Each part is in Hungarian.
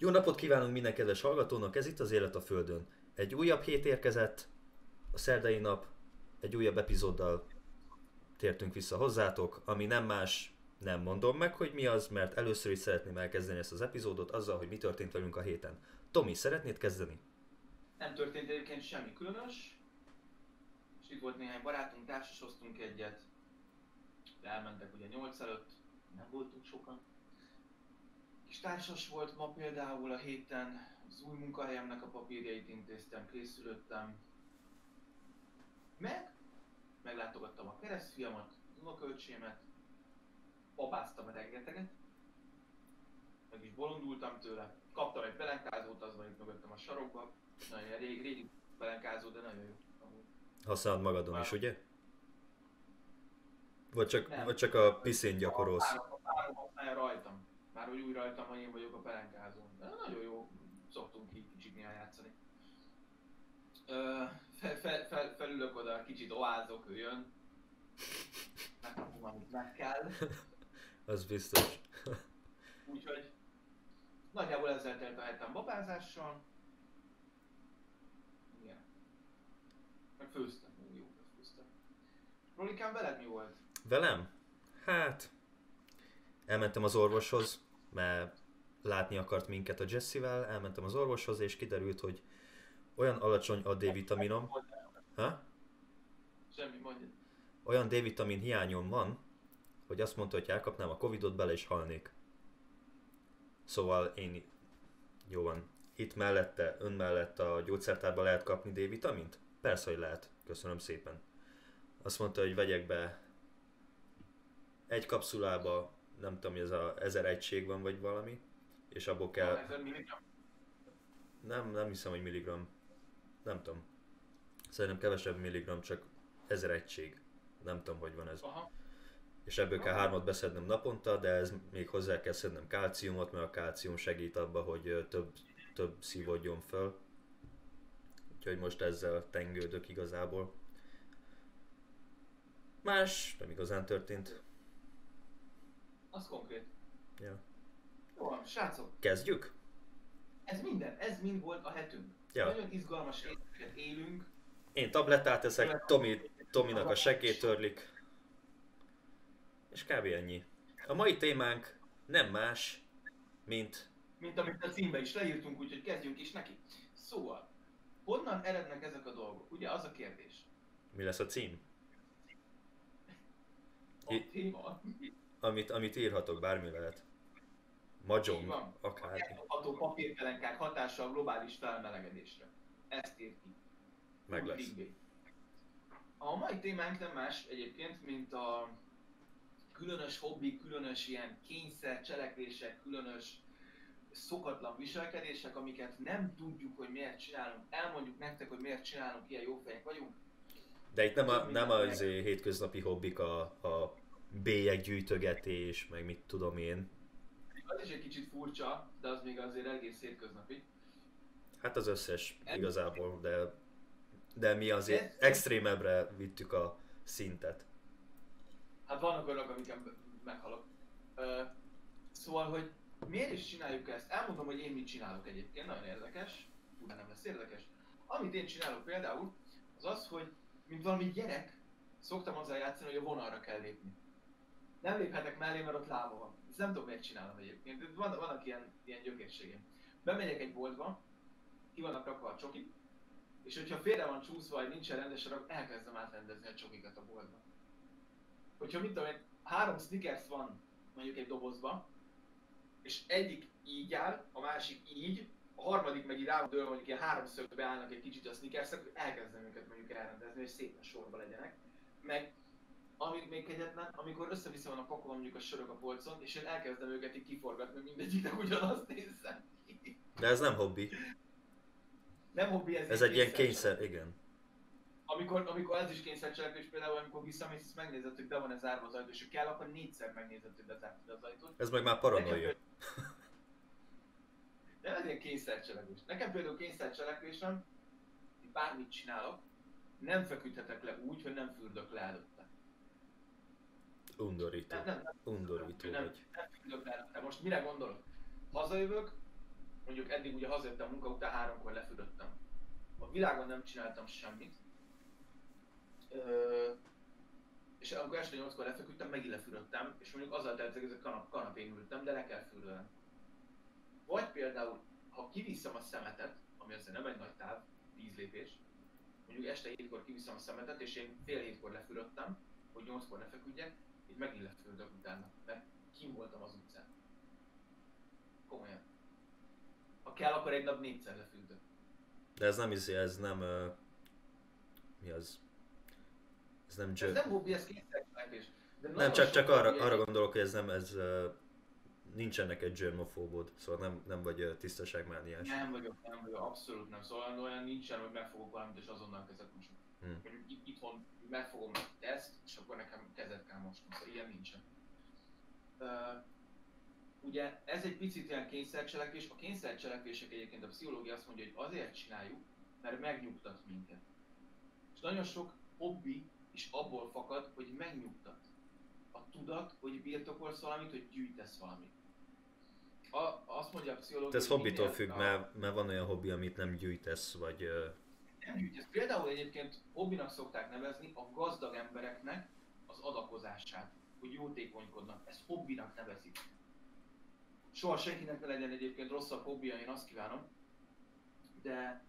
Jó napot kívánunk minden kedves hallgatónak, ez itt az Élet a Földön. Egy újabb hét érkezett, a szerdai nap, egy újabb epizóddal tértünk vissza hozzátok, ami nem más, nem mondom meg, hogy mi az, mert először is szeretném elkezdeni ezt az epizódot azzal, hogy mi történt velünk a héten. Tomi, szeretnéd kezdeni? Nem történt egyébként semmi különös, és itt volt néhány barátunk, társasoztunk egyet, elmentek ugye 8 előtt, nem voltunk sokan. Kis társas volt ma például a héten, az új munkahelyemnek a papírjait intéztem, készülöttem. Meg meglátogattam a keresztfiamat, unokölcsémet, babáztam rengeteget, meg is bolondultam tőle, kaptam egy pelenkázót, az van itt mögöttem a sarokba, nagyon régi, régi pelenkázó, de nagyon jó. amúgy. Használod magadon is, Már- ugye? Vagy csak, Nem. vagy csak a piszén gyakorolsz? Már, már, már rajtam. Már úgy, úgy rajtam, hogy én vagyok a pelenkázón. De nagyon jó, szoktunk így kicsit játszani. Ö, fel, fel, fel, felülök oda, kicsit oázok, ő jön. Megkapom, amit meg kell. Az biztos. Úgyhogy nagyjából ezzel telt a hetem babázással. Igen. Meg főztem, jó, jó főztem. Rolikám, veled mi volt? Velem? Hát, elmentem az orvoshoz, mert látni akart minket a Jessivel, elmentem az orvoshoz, és kiderült, hogy olyan alacsony a D-vitaminom, ha? Semmi, mondja. olyan D-vitamin hiányom van, hogy azt mondta, hogy elkapnám a Covidot, bele is halnék. Szóval én, jó van, itt mellette, ön mellett a gyógyszertárban lehet kapni D-vitamint? Persze, hogy lehet. Köszönöm szépen. Azt mondta, hogy vegyek be egy kapszulába, nem tudom, ez a ezer egység van, vagy valami, és abból kell, milligram. nem, nem hiszem, hogy milligram, nem tudom. Szerintem kevesebb milligram, csak ezer egység. Nem tudom, hogy van ez. Aha. És ebből kell hármat beszednem naponta, de ez még hozzá kell szednem kálciumot, mert a kálcium segít abba, hogy több, több szívódjon föl. Úgyhogy most ezzel tengődök igazából. Más nem igazán történt. Az konkrét. Ja. Jó van, srácok, Kezdjük? ez minden, ez mind volt a hetünk. Ja. Nagyon izgalmas részeket élünk. Én tablettát eszek, Tomi, Tominak a segét törlik. És kb. ennyi. A mai témánk nem más, mint mint amit a címbe is leírtunk, úgyhogy kezdjünk is neki. Szóval, honnan erednek ezek a dolgok? Ugye az a kérdés. mi lesz a cím. A téma. Amit, amit írhatok, bármi lehet. Így Magyom, akármi. Elkapható papírpelenkák hatása a globális felmelegedésre. Ezt írt ki. Meg lesz. A mai témánk nem más egyébként, mint a különös hobbi, különös ilyen kényszer, cselekvések, különös szokatlan viselkedések, amiket nem tudjuk, hogy miért csinálunk. Elmondjuk nektek, hogy miért csinálunk, ilyen jó fejek vagyunk. De itt nem a, nem az hétköznapi hobbik, a, a bélyeg gyűjtögetés, meg mit tudom én. Az is egy kicsit furcsa, de az még azért egész hétköznapi. Hát az összes igazából, de, de mi azért extrémebbre vittük a szintet. Hát vannak olyanok, amiken meghalok. Szóval, hogy miért is csináljuk ezt? Elmondom, hogy én mit csinálok egyébként, nagyon érdekes. Ugye nem lesz érdekes. Amit én csinálok például, az az, hogy mint valami gyerek, szoktam azzal játszani, hogy a vonalra kell lépni. Nem léphetek mellé, mert ott lába van. Ezt nem tudom, miért csinálom egyébként. Van, vannak ilyen, ilyen gyökérségem. Bemegyek egy boltba, ki vannak rakva a csokik, és hogyha félre van csúszva, vagy nincsen rendesen, akkor elkezdem átrendezni a csokikat a boltba. Hogyha mit tudom három Snickers van mondjuk egy dobozba, és egyik így áll, a másik így, a harmadik meg így rá van dőlve, mondjuk ilyen háromszögbe állnak egy kicsit a sneakers akkor elkezdem őket mondjuk elrendezni, hogy szépen sorba legyenek. Meg amíg még kegyetlen, amikor össze-vissza van a pakolva mondjuk a sörök a polcon, és én elkezdem őket így kiforgatni, mindegyiknek ugyanazt nézzen. De ez nem hobbi, Nem hobbi, ez, ez egy ilyen kényszer, igen. Amikor, amikor ez is kényszercselekvés, például amikor visszamész, és megnézed, hogy be van ez zárva az ajtó, és ha kell, akkor négyszer megnézed, hogy bezártad az ajtót. Ez meg már paranoia. De ez ilyen kényszercselekvés. Nekem például kényszercselekvésem, hogy bármit csinálok, nem feküdhetek le úgy, hogy nem fürdök le előtte. Undorító. Nem, nem, nem, Undorító nem, vagy. nem fürdök le előtte. Most mire gondolok? Hazajövök, mondjuk eddig ugye hazajöttem munka után háromkor lefürödtem. A világon nem csináltam semmit. Ö, és amikor este nyolckor lefeküdtem, megint lefürödtem, és mondjuk azzal teltek, hogy a kanap, kanapén ültem, de le kell fürölni. Vagy például, ha kiviszem a szemetet, ami azért nem egy nagy táv, 10 lépés, mondjuk este hétkor kiviszem a szemetet, és én fél hétkor lefürödtem, hogy nyolckor lefeküdjek, így megint lefürdök utána, mert kim voltam az utcán. Komolyan. Ha kell, akkor egy nap négyszer lefürdök. De ez nem izé, ez nem... Uh, mi az? Ez nem Ez jö... nem hobbi, ez kényszercselekvés. De Nem, csak, csak arra, arra gondolok, hogy ez nem, ez uh, nincsen neked germofóbod, szóval nem, nem vagy tisztaságmániás. Nem vagyok, nem vagyok, abszolút nem. Szóval olyan nincsen, hogy megfogok valamit és azonnal kezet mosok. Hm. Itt- itthon megfogom ezt, és akkor nekem kezet kell mosni. Szóval ilyen nincsen. Uh, ugye ez egy picit ilyen kényszercselekvés. A kényszercselekvések egyébként a pszichológia azt mondja, hogy azért csináljuk, mert megnyugtat minket. És nagyon sok hobbi is abból fakad, hogy megnyugtat. A tudat, hogy birtokolsz valamit, hogy gyűjtesz valamit. A, azt mondja a pszichológia, ez hobbitól függ, a- mert, mert van olyan hobbi, amit nem gyűjtesz, vagy... Nem gyűjtesz. Például egyébként hobbinak szokták nevezni a gazdag embereknek az adakozását, hogy jótékonykodnak. Ezt hobbinak nevezik. Soha senkinek ne legyen egyébként rosszabb hobbija, én azt kívánom. De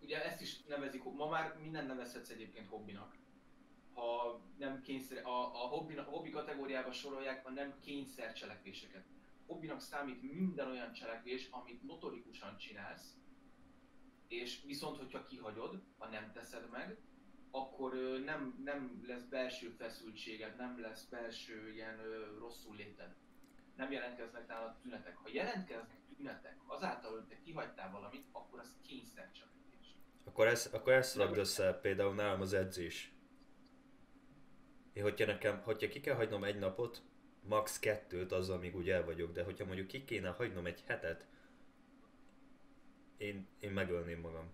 ugye ezt is nevezik, ma már minden nevezhetsz egyébként hobbinak. Ha nem kényszer, a, a, hobbi, a hobbi kategóriába sorolják a nem kényszer cselekvéseket. Hobbinak számít minden olyan cselekvés, amit notorikusan csinálsz, és viszont, hogyha kihagyod, ha nem teszed meg, akkor nem, nem lesz belső feszültséged, nem lesz belső ilyen rosszul léted. Nem jelentkeznek nálad tünetek. Ha jelentkeznek tünetek azáltal, hogy te kihagytál valamit, akkor az kényszercselekvés. akkor, ez, akkor ezt rakd össze például nálam az edzés. Én, hogyha nekem, hogyha ki kell hagynom egy napot, max. kettőt, azzal még úgy el vagyok, de hogyha mondjuk ki kéne hagynom egy hetet, én, én megölném magam.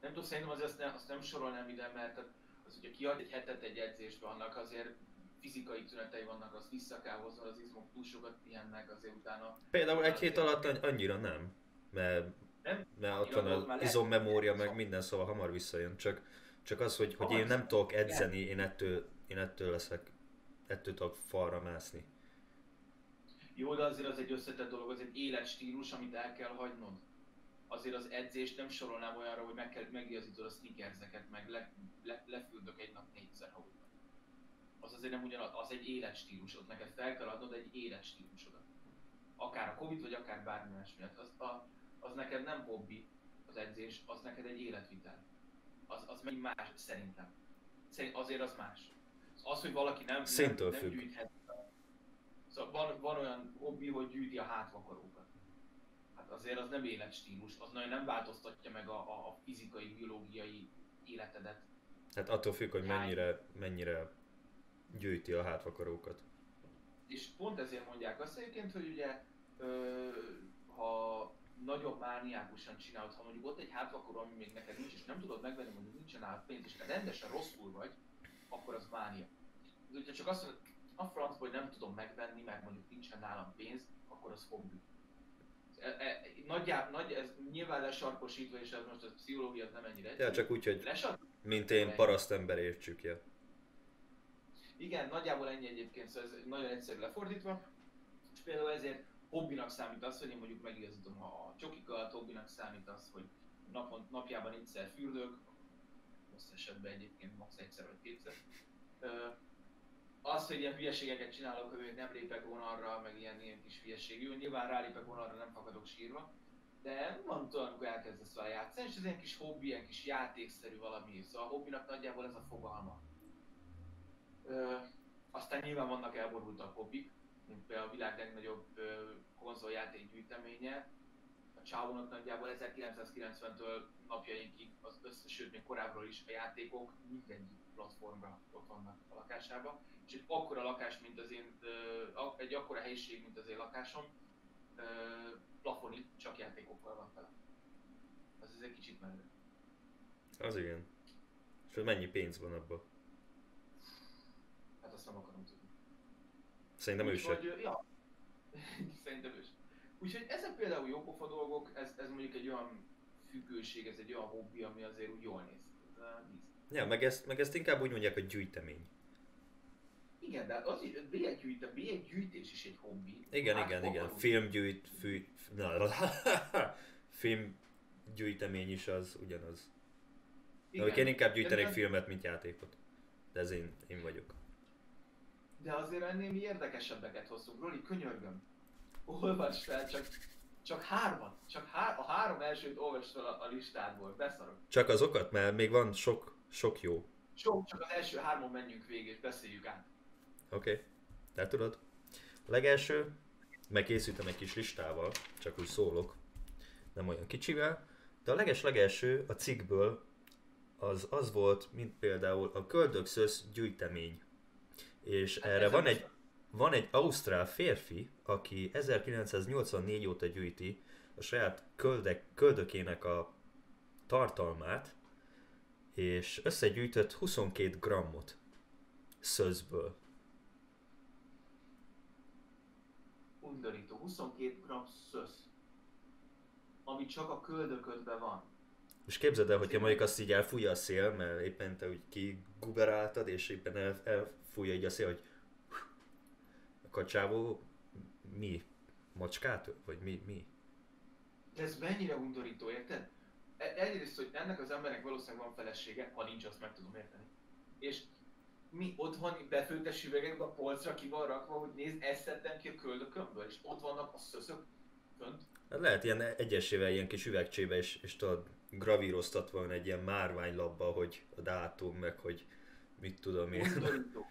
Nem tudom, szerintem azért azt, nem, azt nem sorolnám ide, mert az ugye kiad egy hetet egy edzésbe, annak azért fizikai tünetei vannak, azt vissza kell hoznod, az izmok túl sokat pihennek, azért utána Például egy hét alatt anny- annyira nem, mert, Nem? mert ott van az izommemória, meg minden, szóval hamar visszajön. Csak, csak az, hogy, hogy én nem tudok edzeni, én ettől, én ettől leszek, ettől tudok falra mászni. Jó, de azért az egy összetett dolog, az egy életstílus, amit el kell hagynod. Azért az edzést nem sorolnám olyanra, hogy meg kell, megigazítod a sneakerseket, meg le, le, lefürdök egy nap négyszer havonta. Az azért nem ugyanaz, az egy életstílusod, neked fel kell adnod egy életstílusodat. Akár a Covid, vagy akár bármi más miatt. Az, a, az neked nem hobbi, az edzés, az neked egy életvitel. Az, az meg más, szerintem. Szerint, azért az más. Az, hogy valaki nem, nem, nem függ. gyűjthet Szóval van, van olyan hobbi, hogy gyűjti a hátvakarókat. Azért az nem életstílus, az nagyon nem változtatja meg a, a, fizikai, biológiai életedet. Hát attól függ, hogy mennyire, mennyire gyűjti a hátvakarókat. És pont ezért mondják azt egyébként, hogy ugye, ö, ha nagyon mániákusan csinálod, ha mondjuk ott egy hátvakaró, ami még neked nincs, és nem tudod megvenni, mondjuk nincsen nálad pénz, és te rendesen rosszul vagy, akkor az mánia. De hogyha csak azt mondod, a francba, hogy nem tudom megvenni, mert mondjuk nincsen nálam pénz, akkor az hobbi. E, e, nagyjából, nagy, ez nyilván lesarkosítva, és ez most a pszichológia nem ennyire Ja, egyszerű. csak úgy, hogy mint én parasztember értsük, ja. Igen, nagyjából ennyi egyébként, szóval ez nagyon egyszerű lefordítva. És például ezért hobbinak számít az, hogy én mondjuk megigazítom a csokikat, hobbinak számít az, hogy napon, napjában egyszer fürdök, rossz esetben egyébként max. egyszer vagy kétszer. Az, hogy ilyen hülyeségeket csinálok, hogy nem lépek vonalra, meg ilyen, ilyen kis hülyeség. Jó, nyilván rálépek vonalra, nem fakadok sírva. De van tudom, amikor elkezdesz vele játszani, és ez ilyen kis hobbi, ilyen kis játékszerű valami. Szóval a hobbinak nagyjából ez a fogalma. Ö, aztán nyilván vannak elborultabb hobbik, mint például a világ legnagyobb konzoljáték gyűjteménye. Csávónak nagyjából 1990-től napjainkig az összes, sőt még korábbról is a játékok mindegyik platformra ott vannak a lakásába. És egy akkora lakás, mint az én, egy akkora helyiség, mint az én lakásom, plafonig csak játékokkal van tele. Az ez egy kicsit menő. Az igen. És mennyi pénz van abban? Hát azt nem akarom tudni. Szerintem ő se. Úgyhogy, ja. Szerintem is. Úgyhogy ezek például jópofa dolgok, ez, ez mondjuk egy olyan függőség, ez egy olyan hobbi, ami azért úgy jól néz ki. Íz. Ja, meg ezt, meg ezt inkább úgy mondják, hogy gyűjtemény. Igen, de az is, bélyeggyűjt, a bélyeggyűjtés is egy hobbi. Igen, Hát igen, igen. Filmgyűjt, fű, na, filmgyűjtemény is az ugyanaz. Igen. Igen. Én inkább gyűjtenék De- filmet, mint játékot. De ez én, én vagyok. De azért ennél mi érdekesebbeket hoztunk. Roli, könyörgöm. Olvasd fel, csak, csak hármat. Csak hár, a három elsőt olvasd fel a, a listádból. Beszarok. Csak azokat, mert még van sok, sok jó. Sok, csak az első hármon menjünk végig és beszéljük át. Oké? Okay. Te tudod? A legelső, megkészültem egy kis listával, csak úgy szólok, nem olyan kicsivel, de a leges-legelső a cikkből az az volt, mint például a Köldökszösz gyűjtemény. És Hát erre van egy, van egy ausztrál férfi, aki 1984 óta gyűjti a saját köldek, köldökének a tartalmát, és összegyűjtött 22 grammot szözből. Undorító. 22 g szösz. Ami csak a köldöködben van. És képzeld el, hogyha mondjuk azt így elfújja a szél, mert éppen te úgy kiguberáltad, és éppen el, elfújja így a szél, hogy akkor csávó mi? Macskát? öl? Vagy mi? mi? De ez mennyire undorító, érted? E- Egyrészt, hogy ennek az embernek valószínűleg van felesége, ha nincs, azt meg tudom érteni. És mi ott van befőttes üvegekben a polcra ki van rakva, hogy nézd, ezt szedtem ki a köldökömből, és ott vannak a szöszök fönt. Hát lehet ilyen egyesével ilyen kis üvegcsébe, és, és tudod, gravíroztatva van egy ilyen márványlapba, hogy a dátum, meg hogy mit tudom én. Undorító.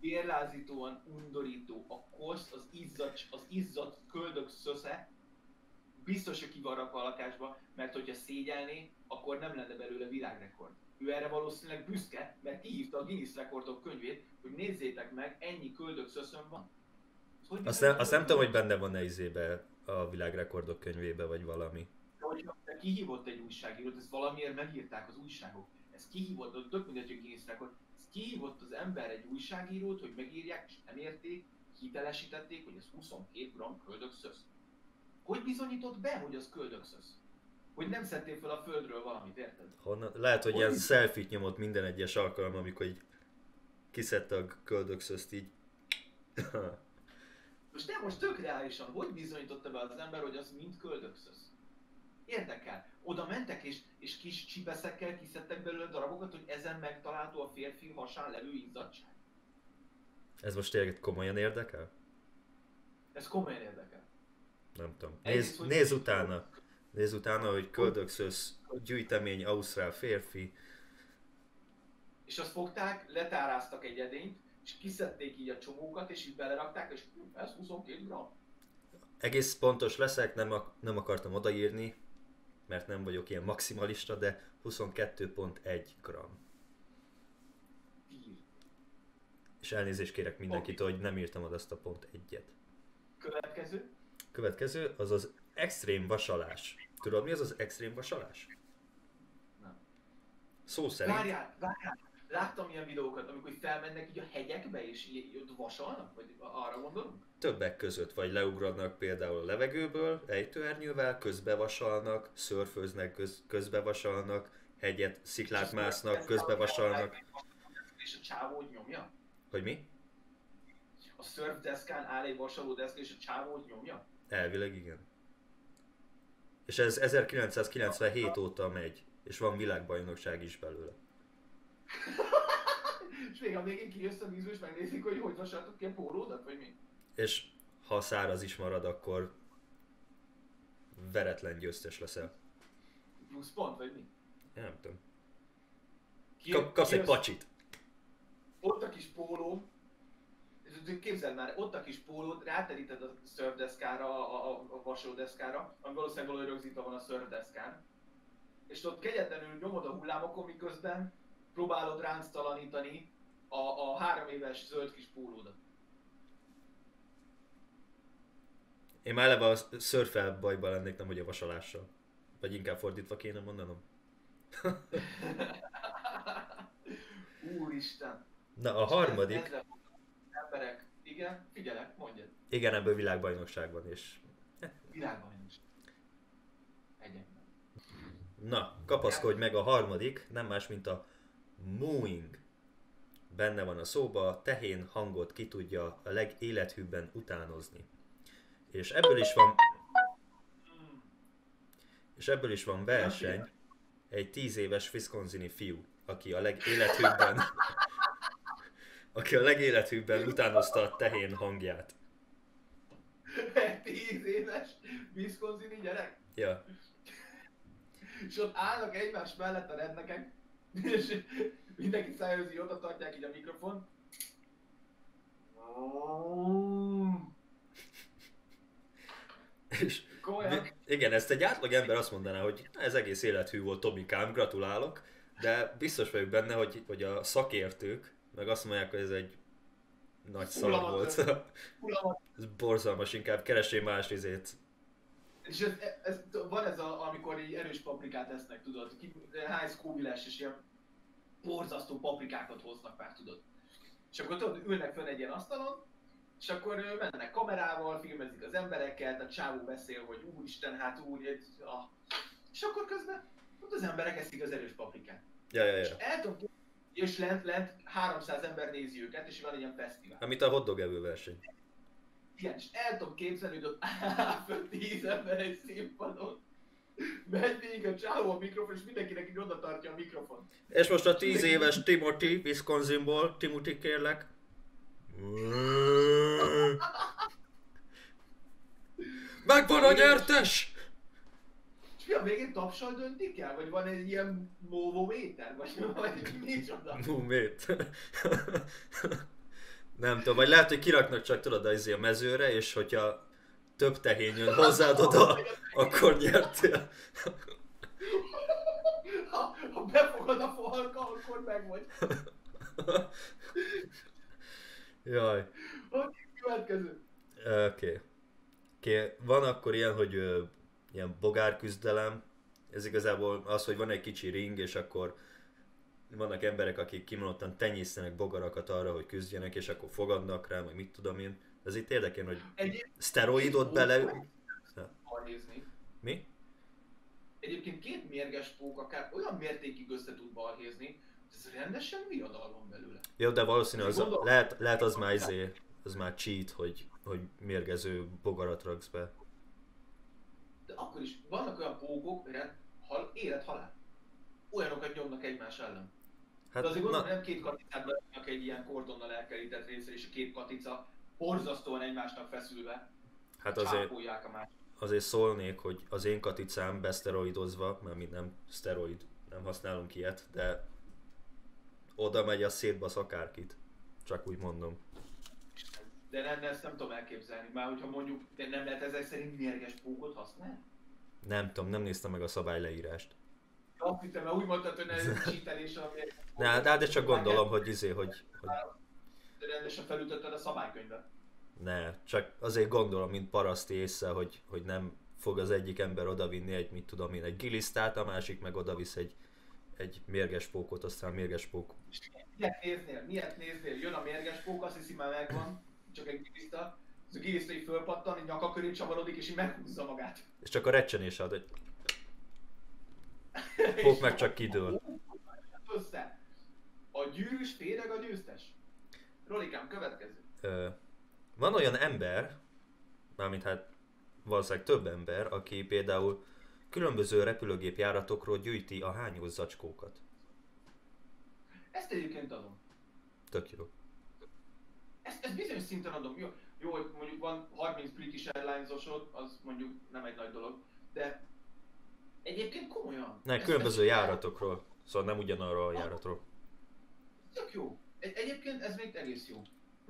Vérlázítóan undorító. A kosz, az izzat, az izzat köldök szösze, biztos, hogy ki van rakva a lakásba, mert hogyha szégyelné, akkor nem lenne belőle világrekord. Ő erre valószínűleg büszke, mert kihívta a Guinness rekordok könyvét, hogy nézzétek meg, ennyi köldök szöszön van. Hogy Azt nem, azt nem tudom, hogy benne van-e izébe a világrekordok könyvébe, vagy valami. De hogyha kihívott egy újságírót, ezt valamiért megírták az újságok. Ez kihívott, tök mindegy, hogy Guinness rekord, kihívott az ember egy újságírót, hogy megírják, és nem érték, hitelesítették, hogy ez 22 g köldökszösz. Hogy bizonyított be, hogy az köldökszösz? Hogy nem szedtél fel a földről valamit, érted? Honnan? Lehet, hogy Hogy ilyen is? selfie nyomott minden egyes alkalom, amikor így kiszedte a köldökszözt így. Most nem, most tök reálisan, hogy bizonyította be az ember, hogy az mind köldökszösz? Érdekel. Oda mentek és, és kis csipeszekkel kiszedtek belőle darabokat, hogy ezen megtalálható a férfi hasán levő izzadság. Ez most tényleg komolyan érdekel? Ez komolyan érdekel. Nem tudom. Egyrészt, Nézz, utána. Nézz utána, hogy köldökszösz gyűjtemény Ausztrál férfi. És azt fogták, letáráztak egy edényt, és kiszedték így a csomókat, és így belerakták, és ez 22 gram. Egész pontos leszek, nem, nem akartam odaírni, mert nem vagyok ilyen maximalista, de 22.1 gram. És elnézést kérek mindenkitől, hogy nem írtam oda azt a pont egyet. Következő. Következő az az extrém vasalás. Tudod mi az az extrém vasalás? Nem. Szó szerint. Várjál, várjál. Láttam ilyen videókat, amikor így felmennek így a hegyekbe, és így, így ott vasalnak? Vagy arra gondolunk? Többek között, vagy leugradnak például a levegőből ejtőernyővel, közbevasalnak, szörfőznek, köz, közbevasalnak, hegyet, sziklát másznak, közbevasalnak. És a csávó nyomja? Hogy mi? A surfdeszkán áll egy vasalódeszka, és a csávó nyomja? Elvileg igen. És ez 1997 óta megy, és van világbajnokság is belőle. és még a végén kijössz a vízből, és megnézik, hogy hogy vasaltok ki a pólódat, vagy mi? És ha száraz is marad, akkor veretlen győztes leszel. Plusz pont, vagy mi? Én nem tudom. Ki, Kap, kapsz egy kijössz- pacsit. Ott a kis póló, képzeld már, ott a kis pólót, ráteríted a szörfdeszkára, a, a, a vasalódeszkára, ami valószínűleg valahogy rögzítve van a szörfdeszkán, és ott kegyetlenül nyomod a hullámokon, miközben próbálod ránctalanítani a, a három éves zöld kis pólódat. Én már eleve a szörfel bajban lennék, nem hogy a vasalással. Vagy inkább fordítva kéne mondanom. Úristen! Na a harmadik, Ez, ezzel emberek, igen, figyelek, mondjad. igen, ebből világbajnokság van, és világban nincs. Egyetlen. Na, kapaszkodj meg a harmadik, nem más, mint a mooing. Benne van a szóba, a tehén hangot ki tudja a legélethűbben utánozni. És ebből is van, és ebből is van verseny, egy tíz éves Wisconsini fiú, aki a legélethűbben, aki a legélethűbben utánozta a tehén hangját. Egy tíz éves Wisconsini gyerek. Ja, És ott állnak egymás mellett a rednekek, és mindenki szájőzi, oda tartják így a mikrofon. és Komolyan. Igen, ezt egy átlag ember azt mondaná, hogy "Na, ez egész élethű volt Tomikám, gratulálok, de biztos vagyok benne, hogy, hogy a szakértők meg azt mondják, hogy ez egy nagy szar volt. Ez borzalmas, inkább keressél más izét. És ez, ez, van ez, a, amikor így erős paprikát esznek, tudod, ki, school lesz, és ilyen borzasztó paprikákat hoznak már, tudod. És akkor tudod, ülnek fönn egy ilyen asztalon, és akkor mennek kamerával, filmezik az embereket, a csávó beszél, hogy úristen, hát úr, egy, ah. és akkor közben ott az emberek eszik az erős paprikát. Ja, ja, És ja. el tudom és lent, lent 300 ember nézi őket, és van egy ilyen fesztivál. Amit a hotdog evő verseny. Igen, és el tudom képzelni, hogy ott áll föl 10 ember egy színpadon, megy végig a csávó a mikrofon, és mindenkinek így oda tartja a mikrofon. És most a 10 éves Timothy Wisconsinból, Timothy kérlek. Megvan a nyertes! És mi a végén tapsal döntik el? Vagy van egy ilyen móvométer? Vagy, vagy micsoda? Mumét. Nem tudom, vagy lehet, hogy kiraknak csak tudod a, izé a mezőre, és hogyha több tehén jön hozzád oda, akkor nyertél. Ha, ha befogad a falka, akkor meg vagy. Jaj. Oké, következő. Oké. Okay. Okay. Van akkor ilyen, hogy ö, ilyen bogárküzdelem. Ez igazából az, hogy van egy kicsi ring, és akkor vannak emberek, akik kimondottan tenyésztenek bogarakat arra, hogy küzdjenek, és akkor fogadnak rá, meg mit tudom én. Ez itt érdekel, hogy Egyébként szteroidot bele... balhézni. Mi? Egyébként két mérges pók akár olyan mértékig össze tud balhézni, hogy ez rendesen viadalom belőle. Jó, de valószínű az, Gondolom. lehet, lehet az már izé, az már cheat, hogy, hogy mérgező bogarat raksz be. De akkor is vannak olyan pókok, rend, hal, élet-halál. Olyanokat nyomnak egymás ellen. Hát, De azért gondolom, na, nem két katicát beraknak egy ilyen kordonnal elkerített részre, és a két katica borzasztóan egymásnak feszülve hát azért, a más. azért szólnék, hogy az én katicám beszteroidozva, mert mi nem szteroid, nem használunk ilyet, de oda megy a szétbasz akárkit. Csak úgy mondom. De nem, ezt nem tudom elképzelni. Már hogyha mondjuk, de nem lehet ezek szerint mérges pókot használni? Nem tudom, nem néztem meg a szabályleírást. Azt hittem, mert úgy mondtad, hogy ez csítelés, ami... Ne, de, de csak gondolom, hogy izé, hogy, hogy De rendesen felütötted a szabálykönyvet. ne, csak azért gondolom, mint paraszti észre, hogy, hogy nem fog az egyik ember odavinni egy, mit tudom én, egy gilisztát, a másik meg odavisz egy, egy mérges pókot, aztán a mérges pók Miért néznél? Miért néznél? Jön a mérges pók, azt hiszi már megvan, csak egy giliszta. Az a giliszta így fölpattan, így nyaka köré csavarodik, és így meghúzza magát. És csak a recsenés ad, hogy pók meg csak kidől. Össze. A gyűrűs féreg a győztes. Rolikám, következő. Ö, van olyan ember, mármint hát valószínűleg több ember, aki például különböző repülőgép járatokról gyűjti a hányós zacskókat. Ezt egyébként adom. Tök jó. Ezt, ezt bizonyos szinten adom. Jó, jó, hogy mondjuk van 30 British Airlines-osod, az mondjuk nem egy nagy dolog, de egyébként komolyan. Ne, különböző járatokról. Szóval nem ugyanarról a járatról. Tök jó. Egy, egyébként ez még egész jó.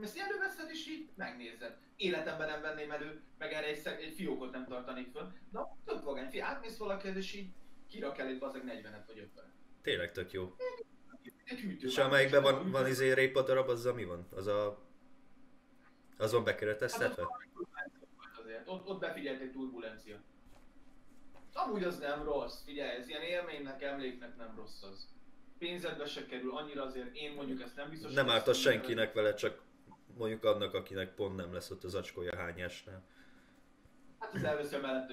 Ezt előveszed és így megnézed. Életemben nem venném elő, meg erre egy, egy fiókot nem tartanék föl. Na, tök vagány. Fi, átmész valakihez és így kirak el egy bazeg 40-et vagy 50 Tényleg tök jó. Egy. És amelyikben van, van izé répa darab, azzal mi van? Az a... Azon bekereteztetve? Hát. Ott, ott befigyelt egy turbulencia. Amúgy az nem rossz, figyelj, ez ilyen élménynek, emléknek nem rossz az. Pénzedbe se kerül, annyira azért én mondjuk ezt nem biztos. Nem árt az senkinek vele, csak mondjuk annak, akinek pont nem lesz ott az acskója hányásnál. Hát ez elveszi a mellett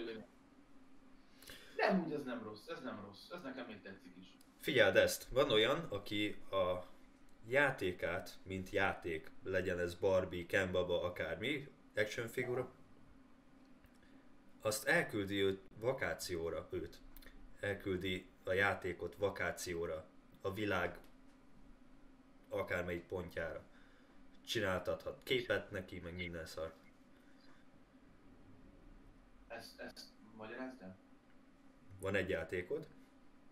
Nem úgy, ez nem rossz, ez nem rossz, ez nekem még tetszik is. Figyeld ezt, van olyan, aki a játékát, mint játék, legyen ez Barbie, Ken Baba, akármi, action figura, azt elküldi őt vakációra, őt. Elküldi a játékot vakációra, a világ akármelyik pontjára. Csináltathat képet neki, meg minden szar. Ezt, ezt magyarázd el? Van egy játékod,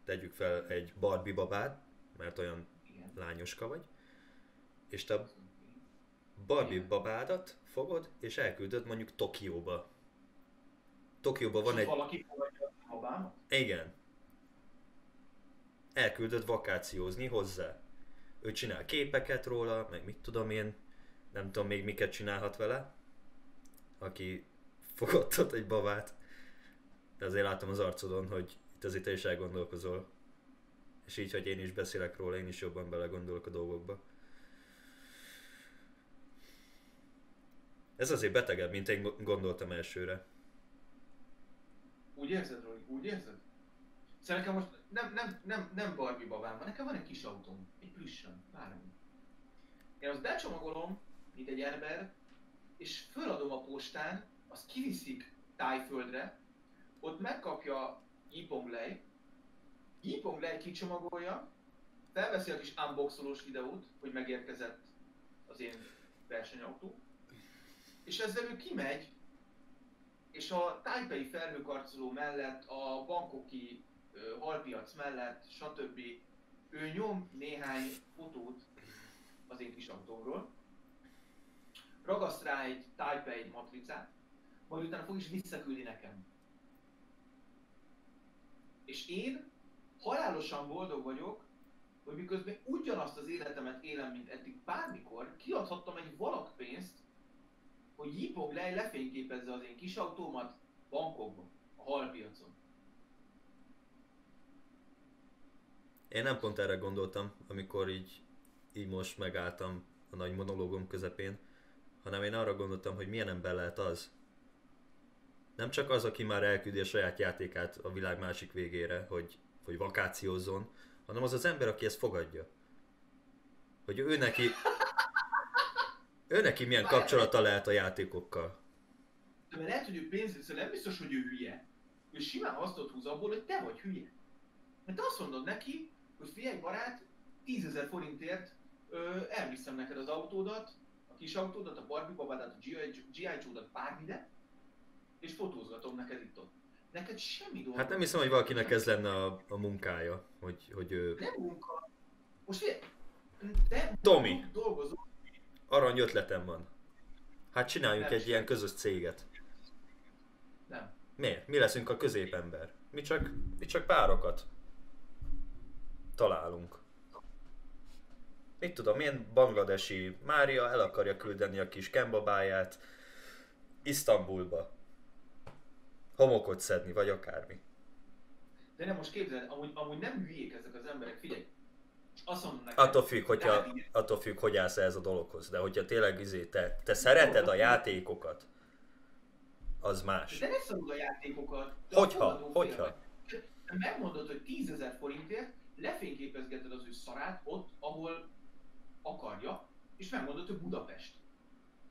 tegyük fel egy Barbie babát, mert olyan Igen. lányoska vagy, és te Barbie Igen. babádat fogod, és elküldöd mondjuk Tokióba. Tokióba van egy... valaki fogadja? Igen. Elküldöd vakációzni hozzá. Ő csinál képeket róla, meg mit tudom én, nem tudom még miket csinálhat vele, aki fogadtat egy babát. De azért látom az arcodon, hogy itt azért te is elgondolkozol. És így, hogy én is beszélek róla, én is jobban belegondolok a dolgokba. Ez azért betegebb, mint én gondoltam elsőre. Úgy érzed, Roy? Úgy érzed? Szóval nekem most nem, nem, nem, nem Barbie babám van, nekem van egy kis autóm, egy plüssön, bármi. Én azt becsomagolom, mint egy ember, és föladom a postán, azt kiviszik tájföldre, ott megkapja Yipong Lei, Yipong Lei kicsomagolja, felveszi a kis unboxolós videót, hogy megérkezett az én versenyautó, és ezzel ő kimegy, és a tájpei felhőkarcoló mellett, a bankoki halpiac mellett, stb. ő nyom néhány fotót az én kis autómról, ragaszt rá egy Taipei matricát, majd utána fog is visszaküldi nekem. És én halálosan boldog vagyok, hogy miközben ugyanazt az életemet élem, mint eddig bármikor, kiadhattam egy valak pénzt, hogy Yipong Lej lefényképezze az én kis autómat bankokban, a halpiacon. Én nem pont erre gondoltam, amikor így, így most megálltam a nagy monológom közepén, hanem én arra gondoltam, hogy milyen ember lehet az, nem csak az, aki már elküldi a saját játékát a világ másik végére, hogy, hogy vakációzzon, hanem az az ember, aki ezt fogadja. Hogy ő neki, ő neki milyen kapcsolata lehet a játékokkal. De mert lehet, hogy ő pénzért, szóval nem biztos, hogy ő hülye. Ő simán azt húz abból, hogy te vagy hülye. Mert azt mondod neki, hogy figyelj barát, 10 forintért ö, elviszem neked az autódat, a kis autódat, a Barbie babádát, a G.I. Joe-dat, bármire, és fotózgatom neked itt ott. Neked semmi dolga. Hát nem hiszem, hogy valakinek ez lenne a, a munkája, hogy, hogy ő... Nem munka. Most figyelj, te Tomi, dolgozol. Arany ötletem van. Hát csináljunk nem egy ilyen közös céget. Nem. Miért? Mi leszünk a középember? Mi csak, mi csak párokat találunk. Mit tudom én, bangladesi Mária el akarja küldeni a kis kembabáját Isztambulba homokot szedni, vagy akármi. De nem, most képzeld, amúgy, amúgy nem hülyék ezek az emberek, figyelj. Azt mondom neked, attól függ, hogyha, attól függ, hogy állsz ez a dologhoz. De hogyha tényleg izé, te, te szereted a játékokat, az más. De ne szorul a játékokat. Hogyha, hogyha. Megmondod, hogy 10 ezer forintért lefényképezgeted az ő szarát ott, ahol akarja, és megmondod, hogy Budapest.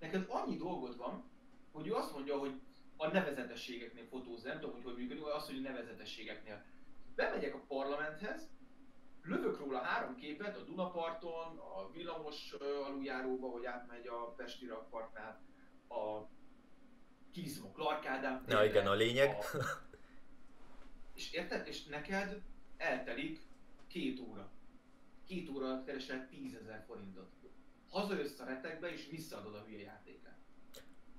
Neked annyi dolgod van, hogy ő azt mondja, hogy a nevezetességeknél fotózni, nem tudom, hogy hogy működik, az, hogy a nevezetességeknél. Bemegyek a parlamenthez, lövök róla három képet a Dunaparton, a villamos aluljáróba, hogy átmegy a Pesti rakpartnál, a Kizmok, Larkádám. Na igen, a lényeg. A... És érted? És neked eltelik két óra. Két óra alatt keresel 10 ezer forintot. Hazajössz a retekbe és visszaadod a hülye játékát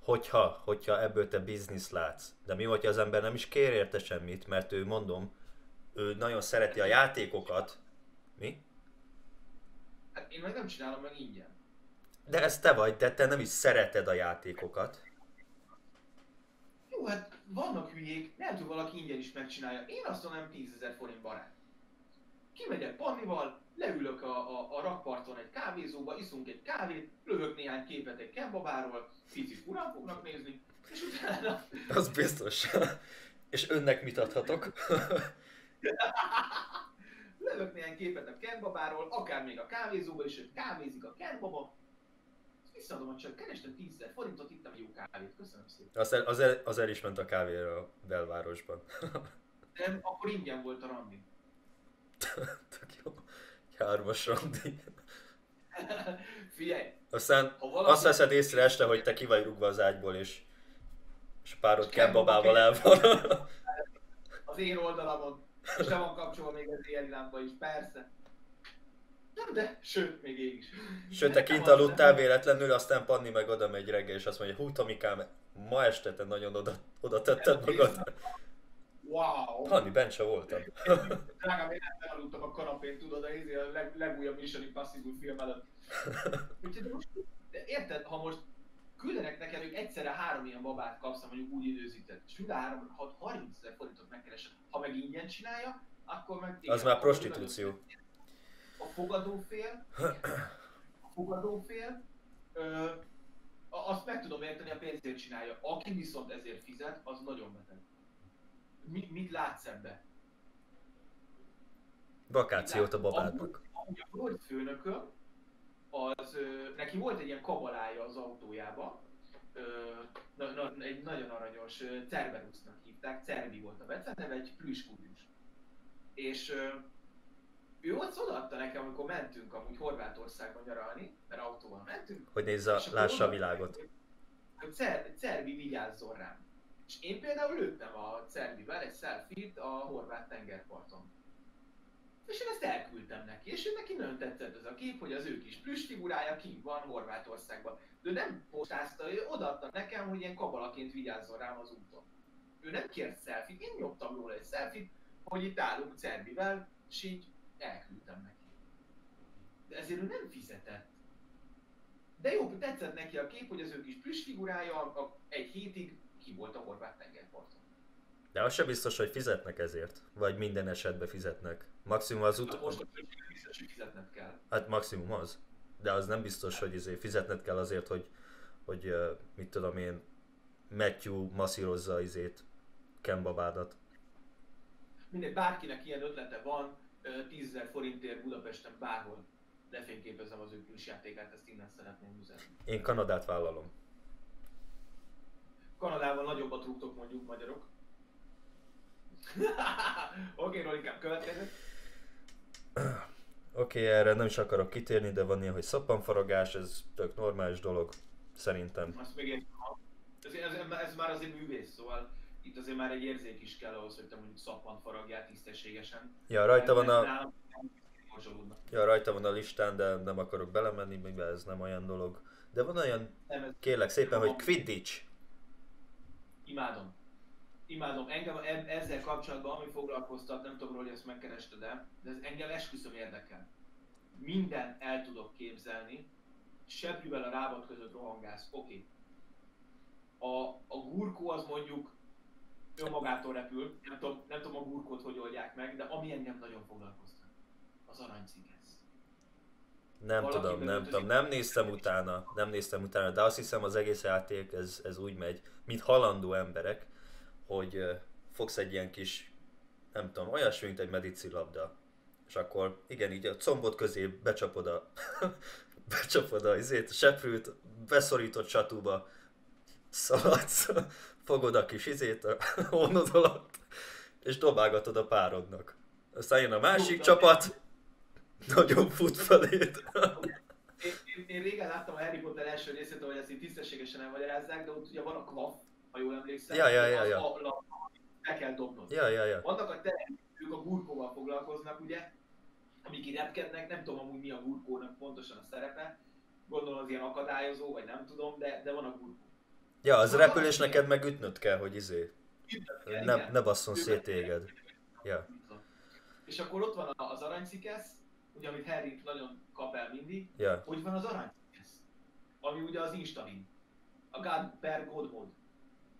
hogyha, hogyha ebből te biznisz látsz. De mi, hogyha az ember nem is kér érte semmit, mert ő, mondom, ő nagyon szereti a játékokat. Mi? Hát én meg nem csinálom meg ingyen. De ez te vagy, de te nem is szereted a játékokat. Jó, hát vannak hülyék, nem tud valaki ingyen is megcsinálja. Én azt mondom, 10 ezer forint barát. Kimegyek Pannival, leülök a, a, a rakparton egy kávézóba, iszunk egy kávét, lövök néhány képet egy kembabáról, picit furán fognak nézni, És utána Az biztos. És önnek mit adhatok? lövök néhány képet a kertbabáról, akár még a kávézóba is, hogy kávézik a kertbaba. Visszaadom a csaj, kerestem 10 000 forintot, ittam jó kávét, köszönöm szépen. Az el, az el, az el is ment a kávéra a belvárosban. De akkor ingyen volt a randi. Tök jó. Hármas randi. Figyelj, Aztán valaki... azt veszed észre este, hogy te ki vagy rúgva az ágyból, és, és a párod És kebabba kebabával el van. az én oldalamon, és le van kapcsolva még az éjjeli lámpa is, persze. Nem, de, sőt, még ég is. Sőt, te kint aludtál véletlenül, aztán Panni meg oda megy reggel, és azt mondja, hú Tomikám, ma este te nagyon oda, oda tetted magad. Wow! Panni, bent se voltam. Drágám, én nem aludtam a kanapén, tudod, a, izé, a leg, legújabb Mission Impossible film előtt. Úgyhogy most, de érted, ha most küldenek neked, hogy egyszerre három ilyen babát kapsz, mondjuk úgy időzített, és mind a három, ha 30 ezer forintot megkeresed, ha meg ingyen csinálja, akkor meg... Az már prostitúció. A fogadófél, a fogadófél, ö, a- azt meg tudom érteni, a pénzért csinálja. Aki viszont ezért fizet, az nagyon beteg. Mi, mit látsz ebbe? Vakációt a babádnak. Amúgy a volt főnököm, az, ö, neki volt egy ilyen kabalája az autójába, ö, na, na, egy nagyon aranyos ö, Cerberusnak hívták, Cerbi volt a beceneve, egy plüskúrius. És ö, ő ott odaadta nekem, amikor mentünk amúgy Horvátországba nyaralni, mert autóval mentünk, Hogy nézze, lássa a világot. hogy Cer- Cerbi vigyázzon rám. És én például lőttem a Cerbivel egy selfie-t a horvát tengerparton. És én ezt elküldtem neki, és neki nagyon tetszett ez a kép, hogy az ő kis plüss figurája kint van Horvátországban. De ő nem postázta, ő odaadta nekem, hogy ilyen kabalaként vigyázzon rám az úton. Ő nem kért selfie én nyomtam róla egy selfie hogy itt állunk Cerbivel, és így elküldtem neki. De ezért ő nem fizetett. De jó, tetszett neki a kép, hogy az ő kis plüss figurája a, egy hétig ki volt a horvát tengerparton. De az sem biztos, hogy fizetnek ezért. Vagy minden esetben fizetnek. Maximum az Hát ut- most a biztos, hogy fizetned kell. Hát maximum az. De az nem biztos, hogy izé fizetned kell azért, hogy, hogy mit tudom én, Matthew masszírozza izét, Ken babádat. Mindegy, bárkinek ilyen ötlete van, ö, 10 000 forintért Budapesten bárhol lefényképezem az ő plusz játékát, ezt innen szeretném üzenni. Én Kanadát vállalom. Kanadában nagyobbat rúgtok mondjuk magyarok. Oké, okay, Rolikám, következő. Oké, okay, erre nem is akarok kitérni, de van ilyen, hogy szappanfaragás, ez tök normális dolog, szerintem. Azt még. Ez, ez, ez, már azért művész, szóval itt azért már egy érzék is kell ahhoz, hogy te mondjuk szappant faragjál tisztességesen. Ja, rajta van a, ja, rajta van a listán, de nem akarok belemenni, mivel ez nem olyan dolog. De van olyan, kérlek szépen, hogy Quidditch. Imádom. Imádom. Engem ezzel kapcsolatban, ami foglalkoztat, nem tudom, hogy ezt megkerested de de ez engem esküszöm érdekel. Minden el tudok képzelni, seprűvel a rábat között rohangálsz, oké. A, a gurkó az mondjuk önmagától repül, nem tudom, nem tudom a gurkót hogy oldják meg, de ami engem nagyon foglalkoztat, az aranycigesz. Nem Valaki tudom, nem tudom, nem néztem utána, nem néztem utána, de azt hiszem az egész játék ez, ez úgy megy, mint halandó emberek, hogy fogsz egy ilyen kis, nem tudom, olyasmi, mint egy medicilabda, és akkor igen, így a combot közé becsapod a, becsapod a, izét, a seprűt, beszorított satúba, szaladsz, fogod a kis izét a hónod alatt, és dobálgatod a párodnak. Aztán jön a másik Tudtam, csapat, nagyon fut feléd. Én, én, én, régen láttam a Harry Potter első részét, ahol ezt így tisztességesen elmagyarázzák, de ott ugye van a kvaf, ha jól emlékszem. Ja, ja, ja, az ja. A, la, be kell dobnod. Ja, ja, ja. Vannak a teremtők, ők a gurkóval foglalkoznak, ugye, amik így repkednek, nem tudom amúgy mi a gurkónak pontosan a szerepe, gondolom az ilyen akadályozó, vagy nem tudom, de, de van a gurkó. Ja, az repül és neked meg ütnöd kell, hogy izé, Igen, ne, igen. ne basszon szét téged. Ja. És akkor ott van az aranycikesz, ugye amit Harry nagyon kap el mindig, Ja. hogy van az aranycikesz, ami ugye az instalin, a God per God mode.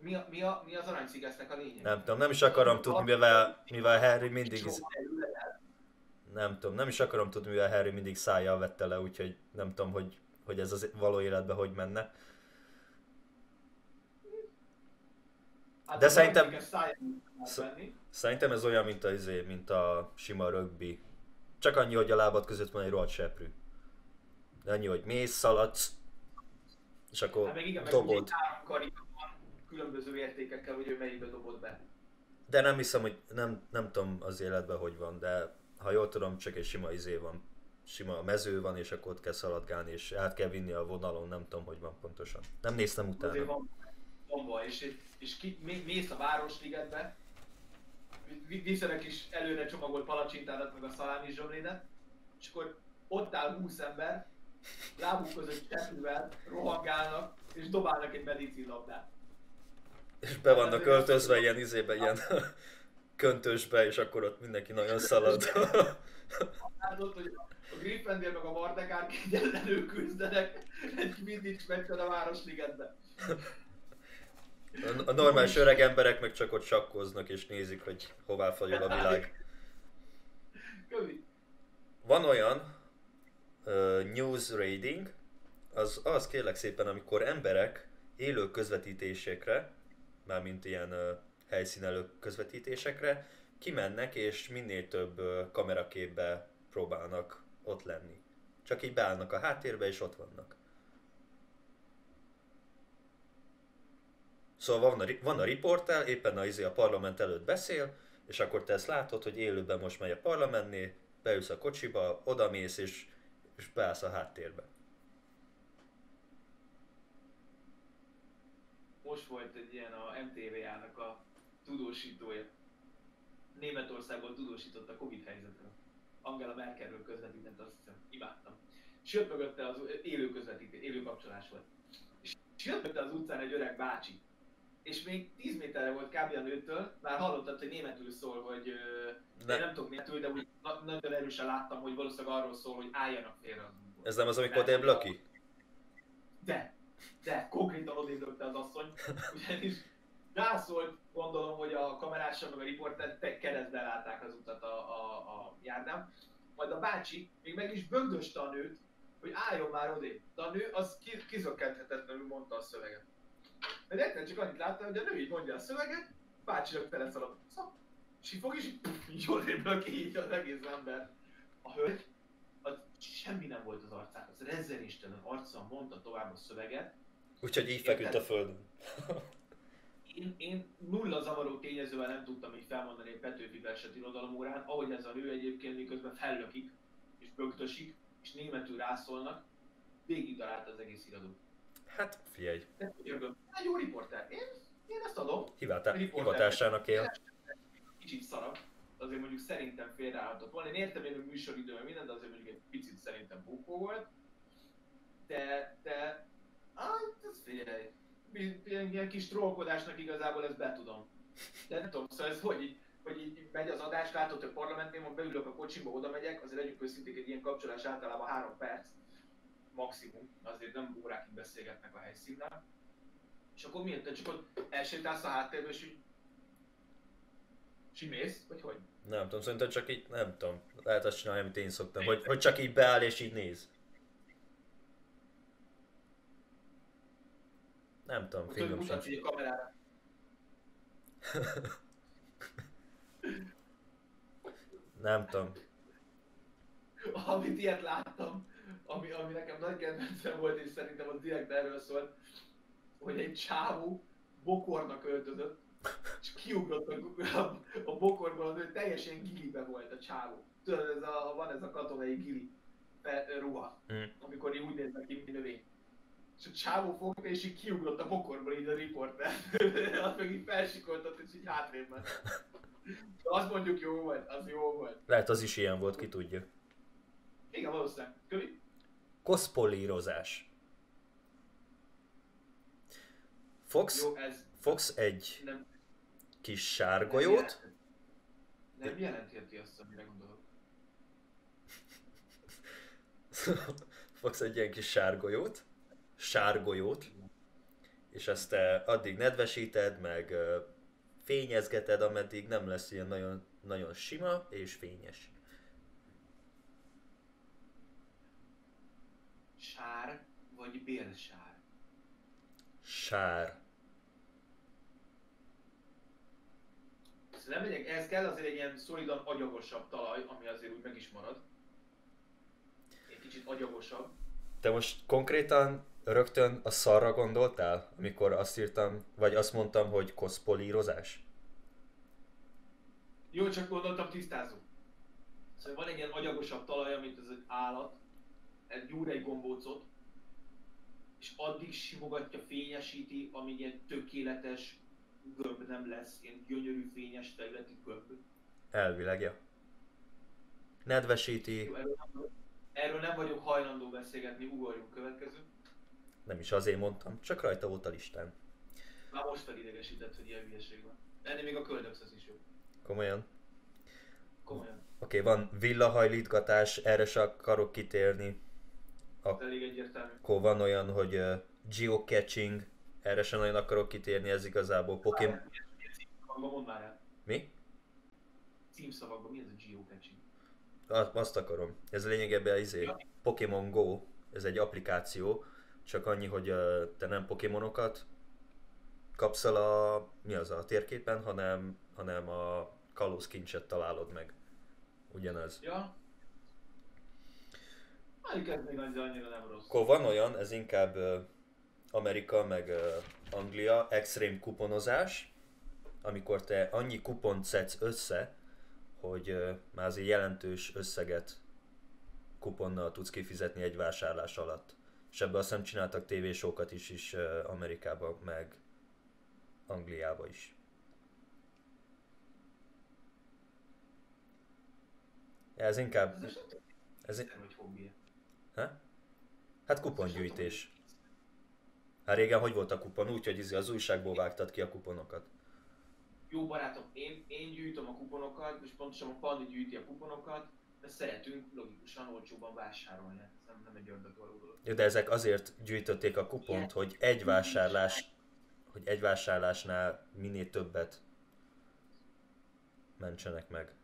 Mi, a, mi, a, mi az aranycikesznek a lényeg? Nem tudom, nem is akarom tudni, mivel, mivel Harry mindig, nem tudom, nem is akarom tudni, mivel Harry mindig szájjal vette le, úgyhogy nem tudom, hogy, hogy ez az való életben hogy menne. Hát De szerintem-. Szerintem ez olyan, mint a, izé, mint a sima rögbi. Csak annyi, hogy a lábad között van egy rohadt seprű. De annyi, hogy mész, szaladsz, és akkor Hát meg igen, meg dobod. van különböző értékekkel, hogy ő melyikbe dobod be. De nem hiszem, hogy nem, nem tudom az életben, hogy van, de ha jól tudom, csak egy sima izé van. Sima mező van, és akkor ott kell szaladgálni, és át kell vinni a vonalon, nem tudom, hogy van pontosan. Nem néztem Azért utána. van bomba, és, és ki, mé- mész a Városligetbe, vi- viszel egy kis előre csomagolt palacsintádat, meg a szalámi zsomlédet, és akkor ott áll 20 ember, lábuk között seprűvel, rohangálnak, és dobálnak egy medicinlabdát. És be vannak öltözve ilyen izébe, ilyen köntösbe, és akkor ott mindenki nagyon szalad. Látod, hogy a Gryffindor meg a Mardekár kegyenlenül küzdenek egy Quidditch meccsen a Városligetben. A- A normális öreg emberek meg csak ott sakkoznak és nézik, hogy hová fagyol a világ. Kövi. Van olyan uh, news raiding, az, az kérlek szépen, amikor emberek élő közvetítésekre, mármint ilyen helyszínelő közvetítésekre, kimennek és minél több kameraképbe próbálnak ott lenni. Csak így beállnak a háttérbe és ott vannak. Szóval van a, van a riporter, éppen a, izé a parlament előtt beszél, és akkor te ezt látod, hogy élőben most megy a parlamentnél, beülsz a kocsiba, odamész és, és beállsz a háttérbe. Most volt egy ilyen a MTV-jának a tudósítója. Németországból tudósított a Covid helyzetről. Angela Merkelről közvetített, azt hiszem, imádtam. És jött mögötte az élő közvetítés, élő kapcsolás volt. És jött mögötte az utcán egy öreg bácsi. És még 10 méterre volt kb. a nőtől, már hallottad, hogy németül szól, hogy Ne. én nem tudok németül, de úgy na- nagyon erősen láttam, hogy valószínűleg arról szól, hogy álljanak félre az útból. Ez nem az, amikor odébb löki? De, de, konkrétan odébb lökte az asszony, ugyanis rászólt, gondolom, hogy a kamerással meg a riporter te keresztbe látták az utat a, a, a járdán. Majd a bácsi még meg is bögdöste a nőt, hogy álljon már odébb. De a nő az ki- kizökkenthetetlenül mondta a szöveget. Mert egyszerűen csak annyit látta, hogy a nő így mondja a szöveget, bácsi rögtön leszalad. Szap, és így fog, és így, odébb löki így az egész ember. A hölgy, az semmi nem volt az arcán, az rezzenistelen arccal mondta tovább a szöveget, Úgyhogy így feküdt a földön. én, én nulla zavaró tényezővel nem tudtam így felmondani egy Petőfi verset irodalomórán, ahogy ez a nő egyébként miközben fellökik, és bögdösik, és németül rászólnak, végig talált az egész iradó. Hát figyelj, egy jó riporter, én, én ezt adom, Riporter. hivatásának él. kicsit szarab, azért mondjuk szerintem félreállhatott volna. Én értem, hogy a műsoridő minden, de azért mondjuk egy picit szerintem bukó volt. De, de, ah, ez figyelj, ilyen, ilyen kis trollkodásnak igazából ezt betudom. De nem tudom, szóval ez hogy így, hogy így megy az adás, látod, hogy parlamentnél van, beülök a kocsiba, oda megyek, azért legyünk őszinték, egy ilyen kapcsolás általában három perc, maximum, azért nem órákig beszélgetnek a helyszínnel. És akkor miért csak ott elsétálsz a háttérbe, és így és így mész, vagy hogy? Nem tudom, szerintem csak így, nem tudom, lehet azt csinálni, amit én szoktam, hogy, hogy csak így beáll és így néz. Nem tudom, mutatsz sincs. így a kamerára. Nem tudom. Amit ilyet láttam, ami, ami nekem nagy kedvencem volt, és szerintem az direkt erről szólt, hogy egy csávó bokornak öltözött, és kiugrott a, a, a bokorból, az ő teljesen gilibe volt a csávó. Tudod, ez a, van ez a katonai gili ruha, Mm. amikor úgy néznek ki, mint növény. És a csávó fogta, és így kiugrott a bokorból így a riporter. azt meg így felsikoltott, és így hátrébb ment. De azt mondjuk jó volt, az jó volt. Lehet az is ilyen volt, ki tudja. Igen, valószínűleg. Kövi? Koszpolírozás. Fogsz, Jó, ez fogsz egy nem, kis nem, sárgolyót, jelent, nem jelentheti azt, amire gondolok. fogsz egy ilyen kis sárgolyót, sárgolyót, és ezt te addig nedvesíted, meg fényezgeted, ameddig nem lesz ilyen nagyon, nagyon sima és fényes. Sár vagy bélsár? Sár. Legyek, ehhez kell azért egy ilyen szolidan agyagosabb talaj, ami azért úgy meg is marad. Egy kicsit agyagosabb. Te most konkrétan rögtön a szarra gondoltál, amikor azt írtam, vagy azt mondtam, hogy koszpolírozás? Jó, csak gondoltam tisztázó. Szóval van egy ilyen agyagosabb talaj, amit ez egy állat, egy gyúr egy gombócot, és addig simogatja, fényesíti, amíg ilyen tökéletes gömb nem lesz, ilyen gyönyörű, fényes területi gömb. Elvileg, ja. Nedvesíti, Jó, Erről nem, erről nem vagyok hajlandó beszélgetni, ugorjunk következő. Nem is azért mondtam, csak rajta volt a listán. Már most felidegesített, hogy ilyen hülyeség van. Ennél még a Köldöx az is jó. Komolyan. Komolyan. Oké, okay, van villahajlítgatás, erre se akarok kitérni. Ez elég egyértelmű. Akkor van olyan, hogy uh, geocaching, erre sem nagyon akarok kitérni, ez igazából Pokémon... Mondd már el. Mi? Címszavakban mi ez a geocaching? A- Azt akarom. Ez lényegében izé. Pokémon Go, ez egy applikáció, csak annyi, hogy uh, te nem Pokémonokat kapsz el a, mi az a térképen, hanem, hanem a kalózkincset találod meg. Ugyanez. Ja. Mondjuk ez még annyira annyira nem rossz. Akkor van olyan, ez inkább uh, Amerika meg uh, Anglia, extrém kuponozás, amikor te annyi kupont szedsz össze, hogy uh, már azért jelentős összeget kuponnal tudsz kifizetni egy vásárlás alatt. És ebből azt hiszem csináltak tévésókat is, is Amerikában, meg Angliába is. Ez inkább... Ez hobbi. Ha? Hát kupongyűjtés. Hát régen hogy volt a kupon? Úgy, hogy izé az újságból vágtad ki a kuponokat. Jó barátom, én, én gyűjtöm a kuponokat, és pontosan a Pandi gyűjti a kuponokat, de szeretünk logikusan olcsóban vásárolni. Ez nem, nem egy ördögvaló dolog. Jó, de ezek azért gyűjtötték a kupont, hogy egy vásárlás, hogy egy vásárlásnál minél többet mentsenek meg.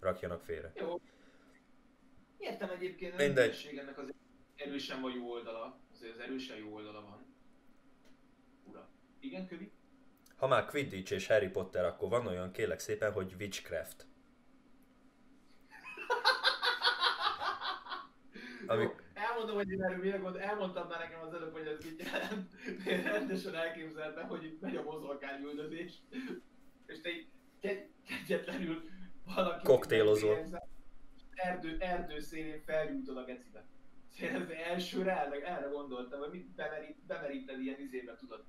Rakjanak félre. Jó. Értem egyébként, Mindegy. Mindegy. ennek az erősen van jó oldala, azért az erősen jó oldala van. Ura. Igen, Kövi? Ha már Quidditch és Harry Potter, akkor van olyan kérlek szépen, hogy Witchcraft. Ami- Jó, elmondom, hogy én erről mire gondol, elmondtad már nekem az előbb, hogy ez mit jelent. Én rendesen elképzeltem, hogy itt megy a mozorkány üldözés, és te így kegy- kegyetlenül valaki... Koktélozol. Erdő, erdő szélén felgyújtod a gecibe. Én az elsőre erre, erre gondoltam, hogy mit bemerít, bemeríted ilyen izébe, tudod.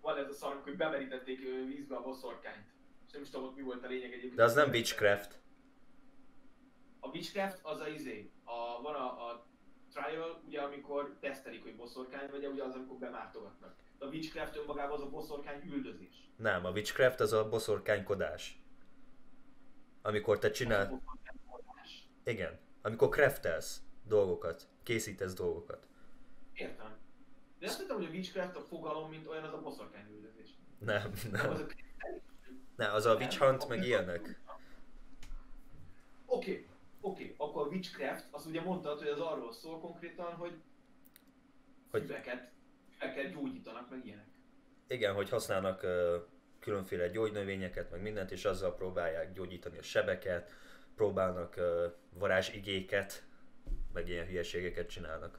Van ez a szarunk, hogy bemerítették vízbe a boszorkányt. És nem is tudom, ott mi volt a lényeg egyébként. De az nem Witchcraft. A Witchcraft az a izé, a, van a, a trial, ugye amikor tesztelik, hogy boszorkány vagy, ugye az, amikor bemártogatnak. De a Witchcraft önmagában az a boszorkány üldözés. Nem, a Witchcraft az a boszorkánykodás. Amikor te csinál... Igen. Amikor craftelsz dolgokat, készítesz dolgokat. Értem. De azt hittem, hogy a Witchcraft a fogalom, mint olyan, az a boszorkány üldözés. Nem, Nem, az a... Nem, az a witch hunt, meg ilyenek. Oké, oké, akkor a Witchcraft, az ugye mondtad, hogy az arról szól konkrétan, hogy Hogy- füveket, füveket gyógyítanak, meg ilyenek. Igen, hogy használnak ö, különféle gyógynövényeket, meg mindent, és azzal próbálják gyógyítani a sebeket, próbálnak ö, varázsigéket, meg ilyen hülyeségeket csinálnak.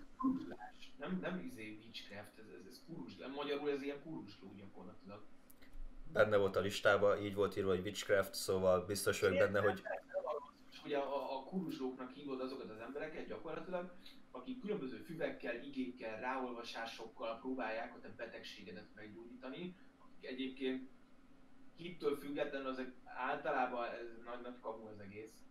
Nem, nem izé Witchcraft, ez, ez, ez kuruzslás. Magyarul ez ilyen kuruzsló gyakorlatilag. Benne volt a listában, így volt írva, hogy Witchcraft, szóval biztos vagyok benne, hogy ugye a, a kuruzslóknak hívod azokat az embereket gyakorlatilag, akik különböző füvekkel, igékkel, ráolvasásokkal próbálják a te betegségedet meggyógyítani, akik egyébként hittől függetlenül azok általában ez nagy, nagy kamu az egész.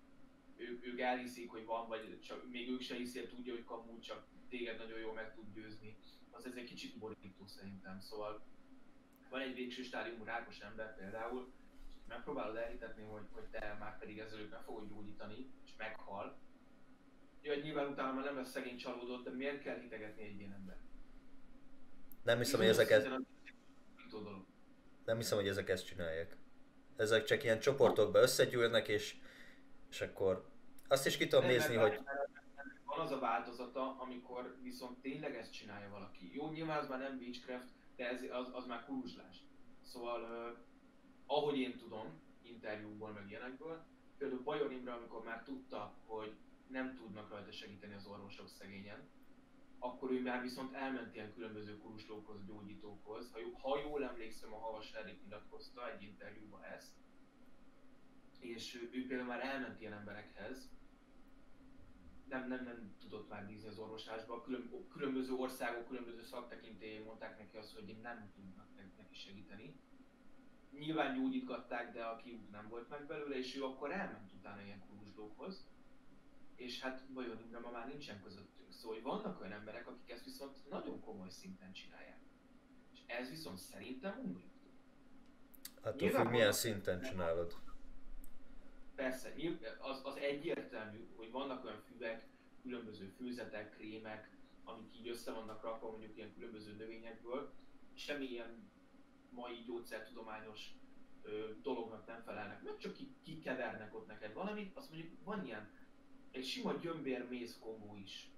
Ők, ők elhiszik, hogy van, vagy csak, még ők se hiszik, tudja, hogy kamu, csak téged nagyon jól meg tud győzni. Az ez egy kicsit borító szerintem, szóval van egy végső stádiumú rákos ember például, megpróbálod elhitetni, hogy, hogy te már pedig ezzel őt meg fogod gyógyítani, és meghal. Jó, hogy nyilván utána már nem lesz szegény csalódott, de miért kell hitegetni egy ilyen ember? nem hiszem, hogy ezeket, nem hiszem, hogy ezek ezt csinálják. Ezek csak ilyen csoportokba összegyűlnek, és, és akkor azt is ki tudom Nem, nézni, mert hogy Van az a változata, amikor viszont tényleg ezt csinálja valaki. Jó, nyilván az már nem Witchcraft, de ez, az, az már kuruzslás. Szóval, ahogy én tudom, én interjúkból, meg ilyenekből. Például Bajor Imre, amikor már tudta, hogy nem tudnak rajta segíteni az orvosok szegényen, akkor ő már viszont elment ilyen különböző kuruslókhoz, gyógyítókhoz. Ha, ha jól emlékszem, a Havas Erik nyilatkozta egy interjúban ezt, és ő, ő például már elment ilyen emberekhez, nem, nem, nem tudott már bízni az orvoslásba. Külön, különböző országok, különböző szaktekintélyek mondták neki azt, hogy nem tudnak neki segíteni. Nyilván gyógyítgatták, de a kiút nem volt meg belőle, és ő akkor elment utána ilyen kurusdókhoz. És hát Bajor Imre ma már nincsen közöttünk. Szóval, hogy vannak olyan emberek, akik ezt viszont nagyon komoly szinten csinálják. És ez viszont szerintem undorító. Hát függ, milyen szinten csinálod. Persze, az, az egyértelmű, hogy vannak olyan füvek, különböző főzetek, krémek, amik így össze vannak rakva mondjuk ilyen különböző növényekből, semmilyen mai gyógyszertudományos ö, dolognak nem felelnek meg, csak kikevernek ott neked valamit, azt mondjuk van ilyen, egy sima gyömbér-méz kombó is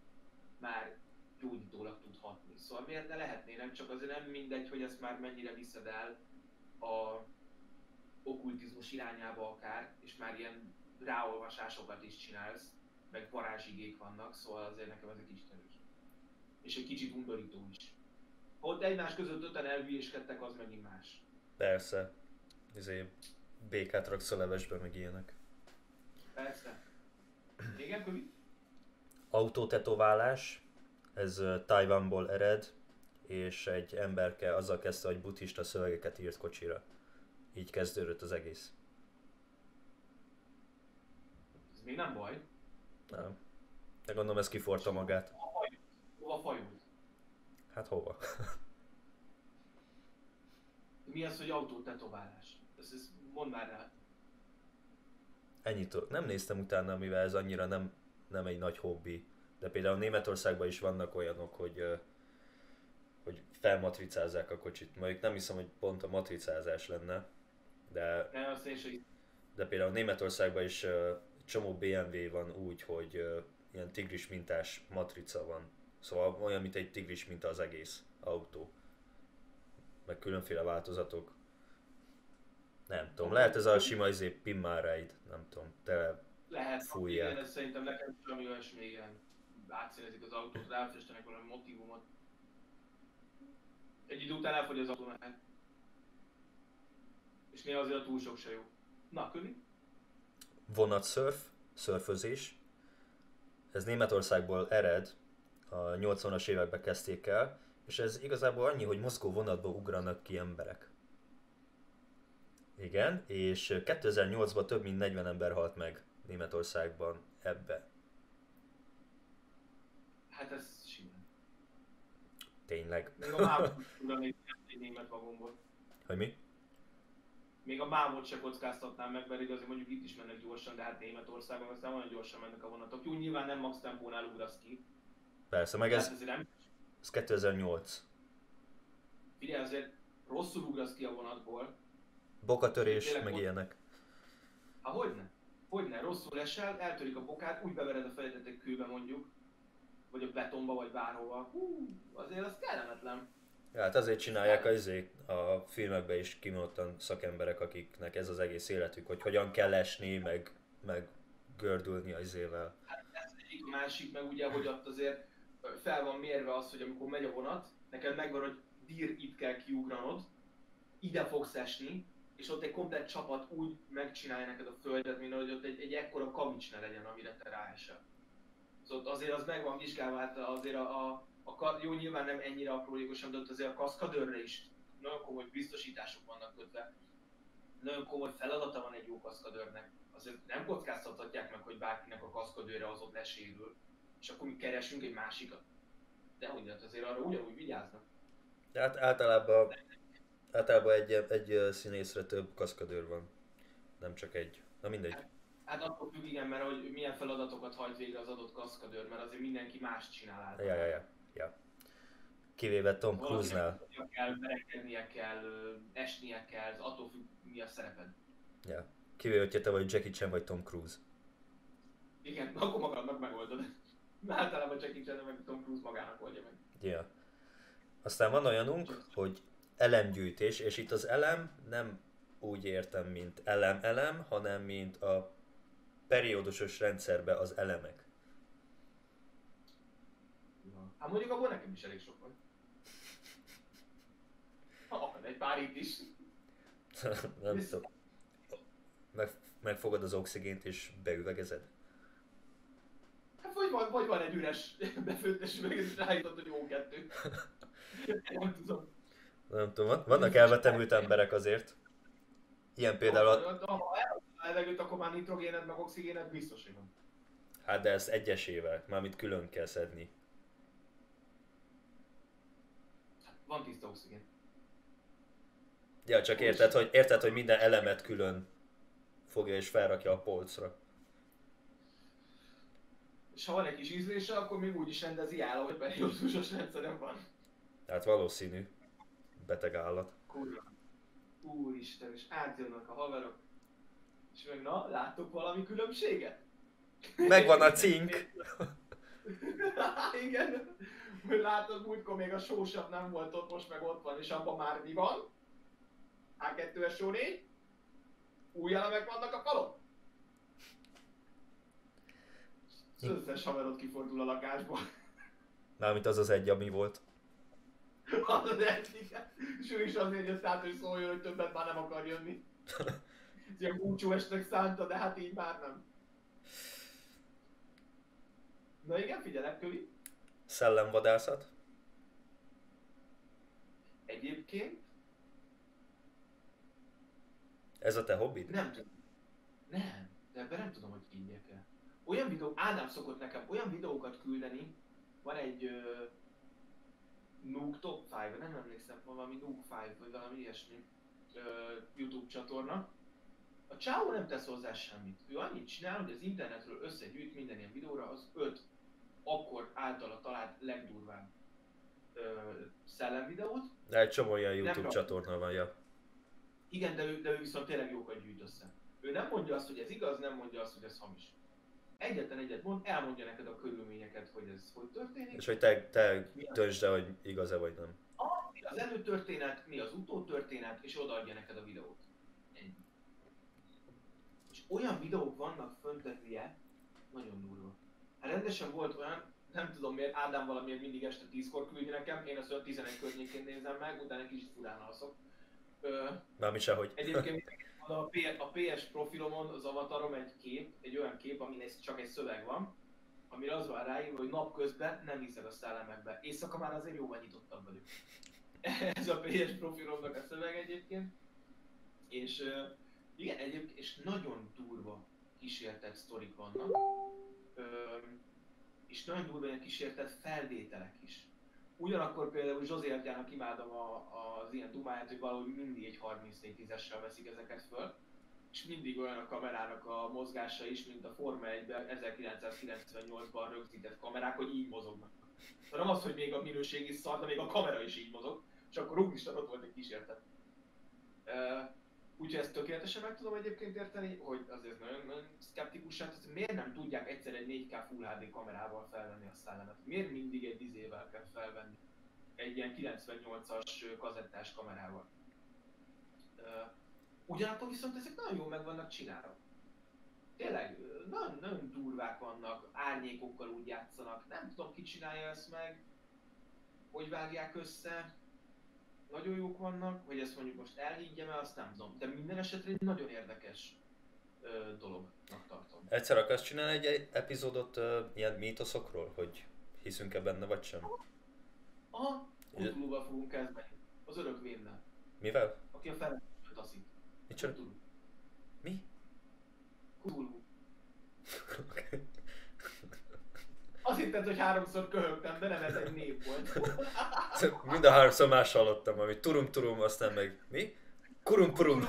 már gyógyítólag tud hatni. Szóval miért ne lehetnének, csak azért nem mindegy, hogy ezt már mennyire viszed el a okkultizmus irányába akár, és már ilyen ráolvasásokat is csinálsz, meg varázsigék vannak, szóval azért nekem ez egy kicsit erős. És egy kicsit undorító is. Ott egymás között öten elhülyéskedtek, az megint más. Persze. Izé, békát raksz a levesbe, meg ilyenek. Persze. Igen, Kövi? Autótetoválás, ez Tajvanból ered, és egy emberke azzal kezdte, hogy buddhista szövegeket írt kocsira. Így kezdődött az egész. Ez még nem baj. Nem. De gondolom ez kiforta magát. Hova fajult? Hát hova? Mi az, hogy autótetoválás? Ez, ez mondd már rá. Ennyit nem néztem utána, mivel ez annyira nem, nem egy nagy hobbi. De például Németországban is vannak olyanok, hogy hogy felmatricázzák a kocsit. Mondjuk nem hiszem, hogy pont a matricázás lenne, de, nem, azt sem. de például Németországban is csomó BMW van úgy, hogy ilyen tigris mintás matrica van. Szóval olyan, mint egy tigris minta az egész autó. Meg különféle változatok. Nem tudom, lehet ez a sima izé Pimmareid, nem tudom, tele lehet, fújják. Igen, ez szerintem nekem sem olyasmi, igen. Átszínezik az autót, ráfestenek valami motivumot. Egy idő után elfogy az autó neked és néha azért a túl sok se jó. Na, Kövi? Vonatszörf, szörfözés. Ez Németországból ered, a 80-as években kezdték el, és ez igazából annyi, hogy mozgó vonatba ugranak ki emberek. Igen, és 2008-ban több mint 40 ember halt meg Németországban ebbe. Hát ez simán. Tényleg. Még a mámot egy német vagonból. Hogy mi? még a mámot se kockáztatnám meg, mert azért mondjuk itt is mennek gyorsan, de hát Németországban aztán nagyon gyorsan mennek a vonatok. Jó, nyilván nem max tempónál ugrasz ki. Persze, meg ez, nem... ez 2008. Figyelj, azért rosszul ugrasz ki a vonatból. Bokatörés, meg volt... ilyenek. Há, hogyne? Hogyne, rosszul esel, eltörik a bokát, úgy bevered a fejedet egy kőbe mondjuk, vagy a betonba, vagy bárhova. Hú, azért az kellemetlen. Ja, hát azért csinálják a, izé, a filmekben is kimondottan szakemberek, akiknek ez az egész életük, hogy hogyan kell esni, meg, meg gördülni az izével. Hát ez egyik, a másik, meg ugye, hogy ott azért fel van mérve az, hogy amikor megy a vonat, neked megvan, hogy dír itt kell kiugranod, ide fogsz esni, és ott egy komplet csapat úgy megcsinálja neked a földet, mint hogy ott egy, egy ekkora kavics ne legyen, amire te ráesel. Szóval azért az meg van vizsgálva, hát azért a, a a, jó, nyilván nem ennyire aprólékosan, de ott azért a kaszkadőrre is nagyon komoly biztosítások vannak kötve. Nagyon komoly feladata van egy jó kaszkadőrnek. Azért nem kockáztathatják meg, hogy bárkinek a kaszkadőre az ott lesérül, és akkor mi keresünk egy másikat. De hogy hát azért arra ugyanúgy vigyáznak. Hát általában, általában egy, egy színészre több kaszkadőr van, nem csak egy. Na mindegy. Hát, hát attól függ, igen, mert hogy milyen feladatokat hajt végre az adott kaszkadőr, mert azért mindenki más csinál általában. Ja, ja, ja. Ja. Kivéve Tom Cruise-nál. kell, verekednie kell, esnie kell, attól függ, mi a szereped. Ja. Kivéve, hogyha te vagy Jackie Chan vagy Tom Cruise. Igen, akkor magadnak megoldod. Általában Jackie Chan meg Tom Cruise magának oldja meg. Ja. Aztán van olyanunk, hogy elemgyűjtés, és itt az elem nem úgy értem, mint elem-elem, hanem mint a periódusos rendszerbe az elemek. Hát mondjuk abból nekem is elég sok van. Ha, egy pár itt is. Nem tudom. Meg, megfogod az oxigént és beüvegezed? Hát vagy van, vagy van egy üres befőttes üveg, és rájutott, hogy jó kettő. Nem tudom. Nem tudom, van- vannak elvetemült emberek azért. Ilyen például, a, Ha levegőt, akkor már nitrogéned, meg oxigéned biztos, hogy van. hát de ez egyesével, mármint külön kell szedni. Van tiszta oxigén. Ja, csak érted, hogy, érted, hogy minden elemet külön fogja és felrakja a polcra. És ha van egy kis ízlése, akkor még úgy is rendezi el, hogy periódusos rendszerem van. Hát valószínű. Beteg állat. Kurva. Úristen, és átjönnek a haverok. És meg na, láttok valami különbséget? Megvan a cink. Igen. Látod, múltkor még a sósabb nem volt ott, most meg ott van, és abban már mi van? A2-es só 4? Új elemek vannak a falon? Az összes haverod kifordul a lakásból. Mármint az az egy, ami volt. Az az egy, igen. És ő is azért jött át, hogy szóljon, hogy többet már nem akar jönni. Ez ilyen búcsú estnek szánta, de hát így már nem. Na igen, figyelek, kövi. Szellemvadászat. Egyébként Ez a te hobbid? nem tudom. Nem, de ebben nem tudom, hogy el. Olyan videó, Ádám szokott nekem olyan videókat küldeni, van egy uh, Nook Top 5, nem emlékszem, van valami Nook 5, vagy valami ilyesmi uh, YouTube csatorna. A csávó nem tesz hozzá semmit. Ő annyit csinál, hogy az internetről összegyűjt minden ilyen videóra az öt akkor általa talált legdurvább uh, szellemvideót, De egy csomó olyan YouTube Nem csatorna van, ja. Igen, de ő, de ő viszont tényleg jókat gyűjt össze. Ő nem mondja azt, hogy ez igaz, nem mondja azt, hogy ez hamis. Egyetlen egyet mond, elmondja neked a körülményeket, hogy ez hogy történik. És hogy te, te döntsd el, hogy igaz-e vagy nem. Mi az előtörténet, mi az utótörténet, és odaadja neked a videót. Ennyi. És olyan videók vannak föntetnie, nagyon durva. Hát rendesen volt olyan, nem tudom miért, Ádám valamiért mindig este 10-kor küldi nekem, én azt olyan 11 környékén nézem meg, utána egy kicsit furán alszok. Ö, Mármint sehogy. Egyébként a, P- a PS profilomon az avatarom egy kép, egy olyan kép, amin ez csak egy szöveg van, amire az van ráírva, hogy napközben nem hiszek a szellemekbe. Éjszaka már azért jóval nyitottabb velük. ez a PS profilomnak a szöveg egyébként. És uh, igen, egyébként, és nagyon durva kísértett sztorik vannak. Ö, és nagyon durva ilyen kísértett felvételek is. Ugyanakkor például Zsozé Atjának imádom a, az ilyen dumáját, hogy valahogy mindig egy 34-10-essel veszik ezeket föl, és mindig olyan a kamerának a mozgása is, mint a Forma 1-ben 1998-ban rögzített kamerák, hogy így mozognak. Tehát nem az, hogy még a minőség is szar, de még a kamera is így mozog, és akkor úristen ott volt egy kísértet. Úgyhogy ezt tökéletesen meg tudom egyébként érteni, hogy azért nagyon, nagyon szkeptikus, hát hogy miért nem tudják egyszer egy 4K Full HD kamerával felvenni a szellemet? Miért mindig egy izével kell felvenni? Egy ilyen 98-as kazettás kamerával. Ugyanakkor viszont ezek nagyon jól meg vannak csinálva. Tényleg, nagyon, nagyon durvák vannak, árnyékokkal úgy játszanak, nem tudom ki csinálja ezt meg, hogy vágják össze, nagyon jók vannak, hogy ezt mondjuk most elhiggyem el, azt nem tudom, de minden esetre egy nagyon érdekes ö, dolognak tartom. Egyszer akarsz csinálni egy epizódot uh, ilyen mítoszokról, hogy hiszünk-e benne vagy sem? Aha, Cthulhu-val fogunk kezdeni, az örök vénnel, Mivel? aki a fele taszít. Micsoda? Mi? Cthulhu. Azt hitted, hogy háromszor köhögtem, de nem ez egy név volt. Mind a háromszor más hallottam, ami turum turum, aztán meg mi? Kurum purum.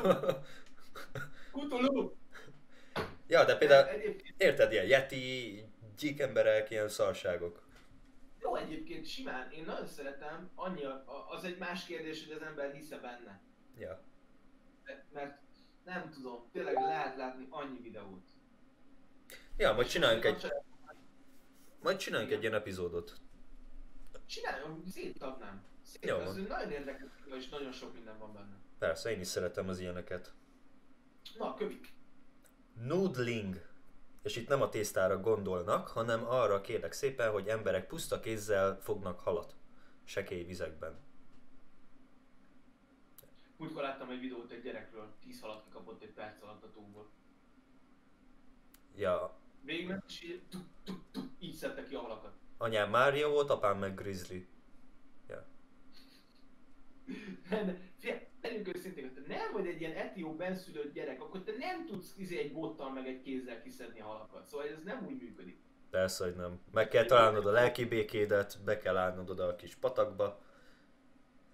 Cthulhu! ja, de például Egyébként, érted, ilyen yeti, gyík emberek, ilyen szarságok. jó, egyébként simán, én nagyon szeretem, annyi, az egy más kérdés, hogy az ember hisze benne. Ja. De- Mert nem tudom, tényleg lehet látni annyi videót. Ja, majd csináljunk egy, azért majd csináljunk egy ilyen epizódot. Csináljon, szétadnám. Jó Szét, az van. nagyon érdekes, és nagyon sok minden van benne. Persze, én is szeretem az ilyeneket. Na, kövik. Noodling. És itt nem a tésztára gondolnak, hanem arra kérlek szépen, hogy emberek puszta kézzel fognak halat. Sekély vizekben. Múltkor láttam egy videót egy gyerekről, 10 halat kikapott egy perc alatt a tóból. Ja, Végigment, és így, szedte ki a halakat. anyám Mária volt, apám meg Grizzly. Ja. Figyelj, legyünk őszinték, hogy te nem vagy egy ilyen etió benszülött gyerek, akkor te nem tudsz izé egy bottal meg egy kézzel kiszedni a halakat. Szóval ez nem úgy működik. Persze, hogy nem. Meg kell találnod a lelki békédet, be kell állnod oda a kis patakba,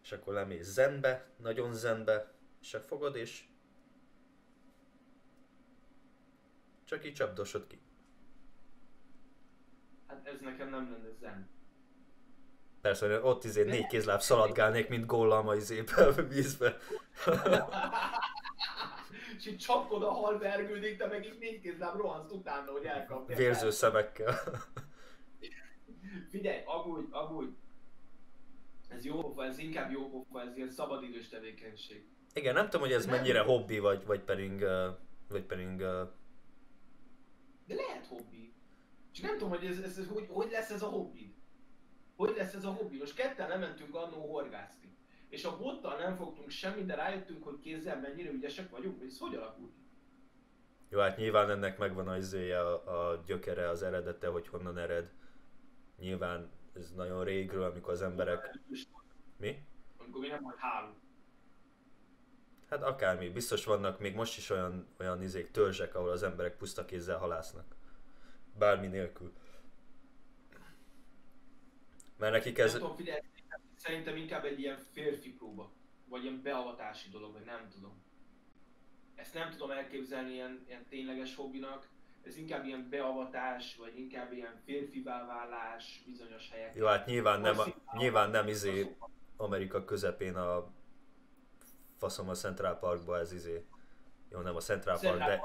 és akkor lemész zenbe, nagyon zenbe, és fogod, és csak így csapdosod ki. Hát ez nekem nem lenne zen. Persze, hogy ott izé négy kézláb szaladgálnék, mint góllam a izébe, a vízbe. és így csapkod a hal vergődik, de meg így négy kézláb rohansz utána, hogy elkapja. Vérző szemekkel. Figyelj, amúgy, amúgy. Ez jó pofa, ez inkább jó pofa, ez ilyen szabadidős tevékenység. Igen, nem tudom, hogy ez Nem. mennyire hobbi, vagy, vagy pedig, vagy pedig De lehet hobbi. Csak nem tudom, hogy ez, ez, ez hogy, hogy lesz ez a hobbi. Hogy lesz ez a hobbi? Most ketten lementünk annó horgászni. És a bottal nem fogtunk semmit, de rájöttünk, hogy kézzel mennyire ügyesek vagyunk, hogy ez hogy alakult? Jó, hát nyilván ennek megvan az izéje, a, a gyökere, az eredete, hogy honnan ered. Nyilván ez nagyon régről, amikor az emberek... Mi? Amikor mi nem volt három. Hát akármi, biztos vannak még most is olyan, olyan izék, törzsek, ahol az emberek puszta kézzel halásznak. Bármi nélkül. Mert nekik Ez... Nem tudom, figyelj, szerintem inkább egy ilyen férfi próba. Vagy ilyen beavatási dolog, vagy nem tudom. Ezt nem tudom elképzelni ilyen, ilyen tényleges hobbinak. Ez inkább ilyen beavatás, vagy inkább ilyen férfivá válás bizonyos helyeken. Jó, hát nyilván nem, Vagy nyilván nem izé Amerika közepén a faszom a Central Parkba ez izé. Jó, nem a Central Park, de,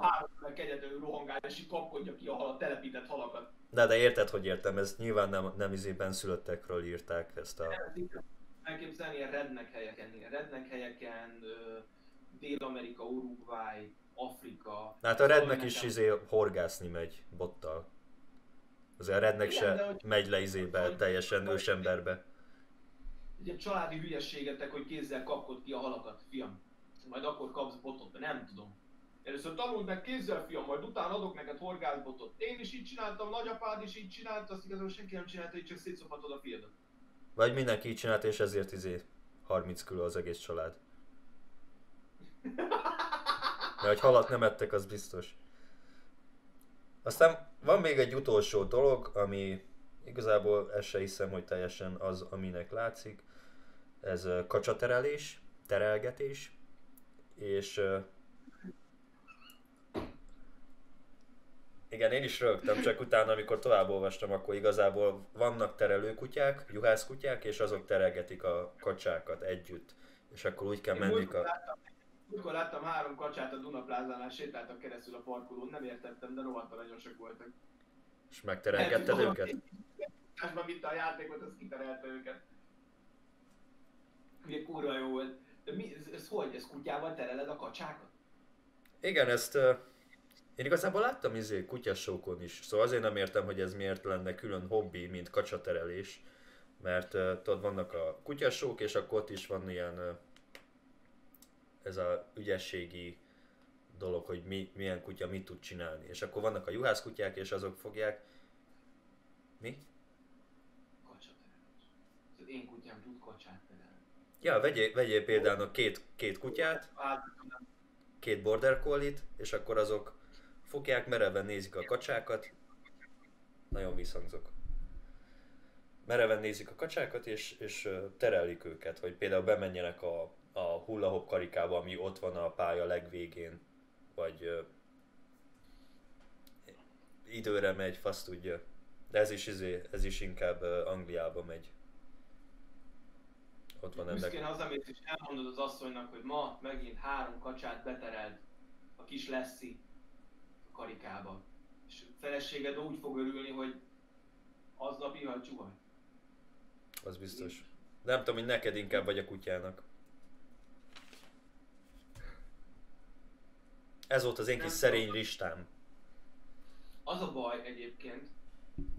Három egyedül rohangál, és így kapkodja ki a halat, telepített halakat. de, de érted, hogy értem, ez nyilván nem, nem izében szülöttekről írták ezt a... Elképzelni ilyen redneck helyeken, ilyen redneck helyeken, Dél-Amerika, Uruguay, Afrika. Hát a rednek is izé horgászni megy bottal. Azért a rednek de se hogy- megy le izébe, hogy- teljesen hogy- ősemberbe. Ugye családi hülyeségetek, hogy kézzel kapkod ki a halakat, fiam. Majd akkor kapsz botot, de nem tudom. Először tanuld meg kézzel, fiam, majd utána adok neked horgászbotot. Én is így csináltam, nagyapád is így csinálta, azt igazából senki nem csinálta, így csak szétszopatod a fiadat. Vagy mindenki így csinált, és ezért izé 30 kiló az egész család. De hogy halat nem ettek, az biztos. Aztán van még egy utolsó dolog, ami igazából ezt se hiszem, hogy teljesen az, aminek látszik. Ez kacsaterelés, terelgetés, és igen, én is rögtem, csak utána, amikor tovább olvastam, akkor igazából vannak terelőkutyák, juhászkutyák, és azok terelgetik a kacsákat együtt. És akkor úgy kell menni a... láttam, múltkor láttam három kacsát a Dunaplázánál, sétáltak keresztül a parkolón, nem értettem, de rohadt nagyon sok voltak. És megterelgetted őket? Másban vitte a játékot, az kiterelte őket. Ugye kurva jó volt. De mi, ez, ez hogy? Ez kutyával tereled a kacsákat? Igen, ezt uh, én igazából láttam izé kutyasókon is, szóval azért nem értem, hogy ez miért lenne külön hobbi, mint kacsaterelés. Mert uh, tudod, vannak a kutyasók, és akkor ott is van ilyen uh, ez a ügyességi dolog, hogy mi, milyen kutya mit tud csinálni. És akkor vannak a juhászkutyák, és azok fogják... Mi? Kacsaterelés. Az én kutyám tud kacsát terelni. Ja, vegyél, vegyél például két, két kutyát, két border collie és akkor azok fogják, mereven nézik a kacsákat. Nagyon visszhangzok. Mereven nézik a kacsákat, és, és terelik őket, hogy például bemenjenek a, a hullahop karikába, ami ott van a pálya legvégén, vagy időre megy, fasz tudja. De ez is, izé, ez is inkább ö, Angliába megy. Ott van ennek. büszkén hazamész és elmondod az asszonynak, hogy ma megint három kacsát beterelt a kis Leszi a karikába. És a feleséged úgy fog örülni, hogy aznap ihalt csuhaj. Az biztos. Nem tudom, hogy neked inkább vagy a kutyának. Ez volt az én kis szerény listám. Az a baj egyébként,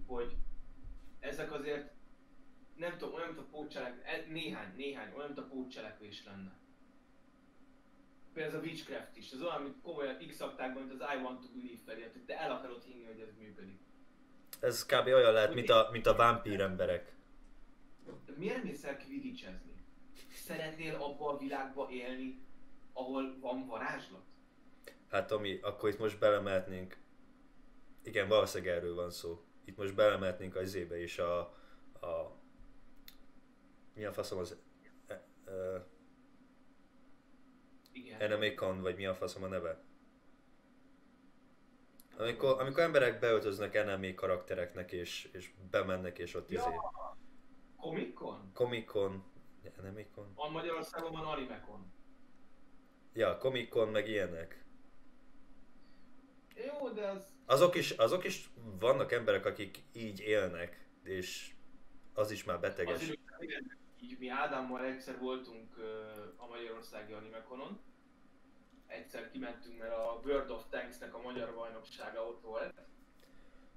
hogy ezek azért nem tudom, olyan, mint a pótcselek, e- néhány, néhány, olyan, mint a pótcselekvés lenne. Például ez a Witchcraft is, az olyan, mint komolyan x mint az I want to believe hogy te el akarod hinni, hogy ez működik. Ez kb. olyan lehet, mint a, mint a vámpír emberek. De miért mész el quidditchezni? Szeretnél abba a világba élni, ahol van varázslat? Hát Tomi, akkor itt most belemehetnénk. Igen, valószínűleg erről van szó. Itt most belemehetnénk az izébe is a, a... Mi a faszom az... E, e. Enemicon, vagy mi a faszom a neve? Amikor, amikor emberek beöltöznek enemy karaktereknek, és, és bemennek, és ott izé... Ja, Comic-Con? Comic Con... Enemicon? Van Magyarországon van Animecon. Ja, Comic Con, meg ilyenek. Jó, de az... Azok is, azok is vannak emberek, akik így élnek, és az is már beteges. Igen, így mi Ádámmal egyszer voltunk a Magyarországi Animeconon. Egyszer kimentünk, mert a World of Tanks-nek a magyar bajnoksága ott volt.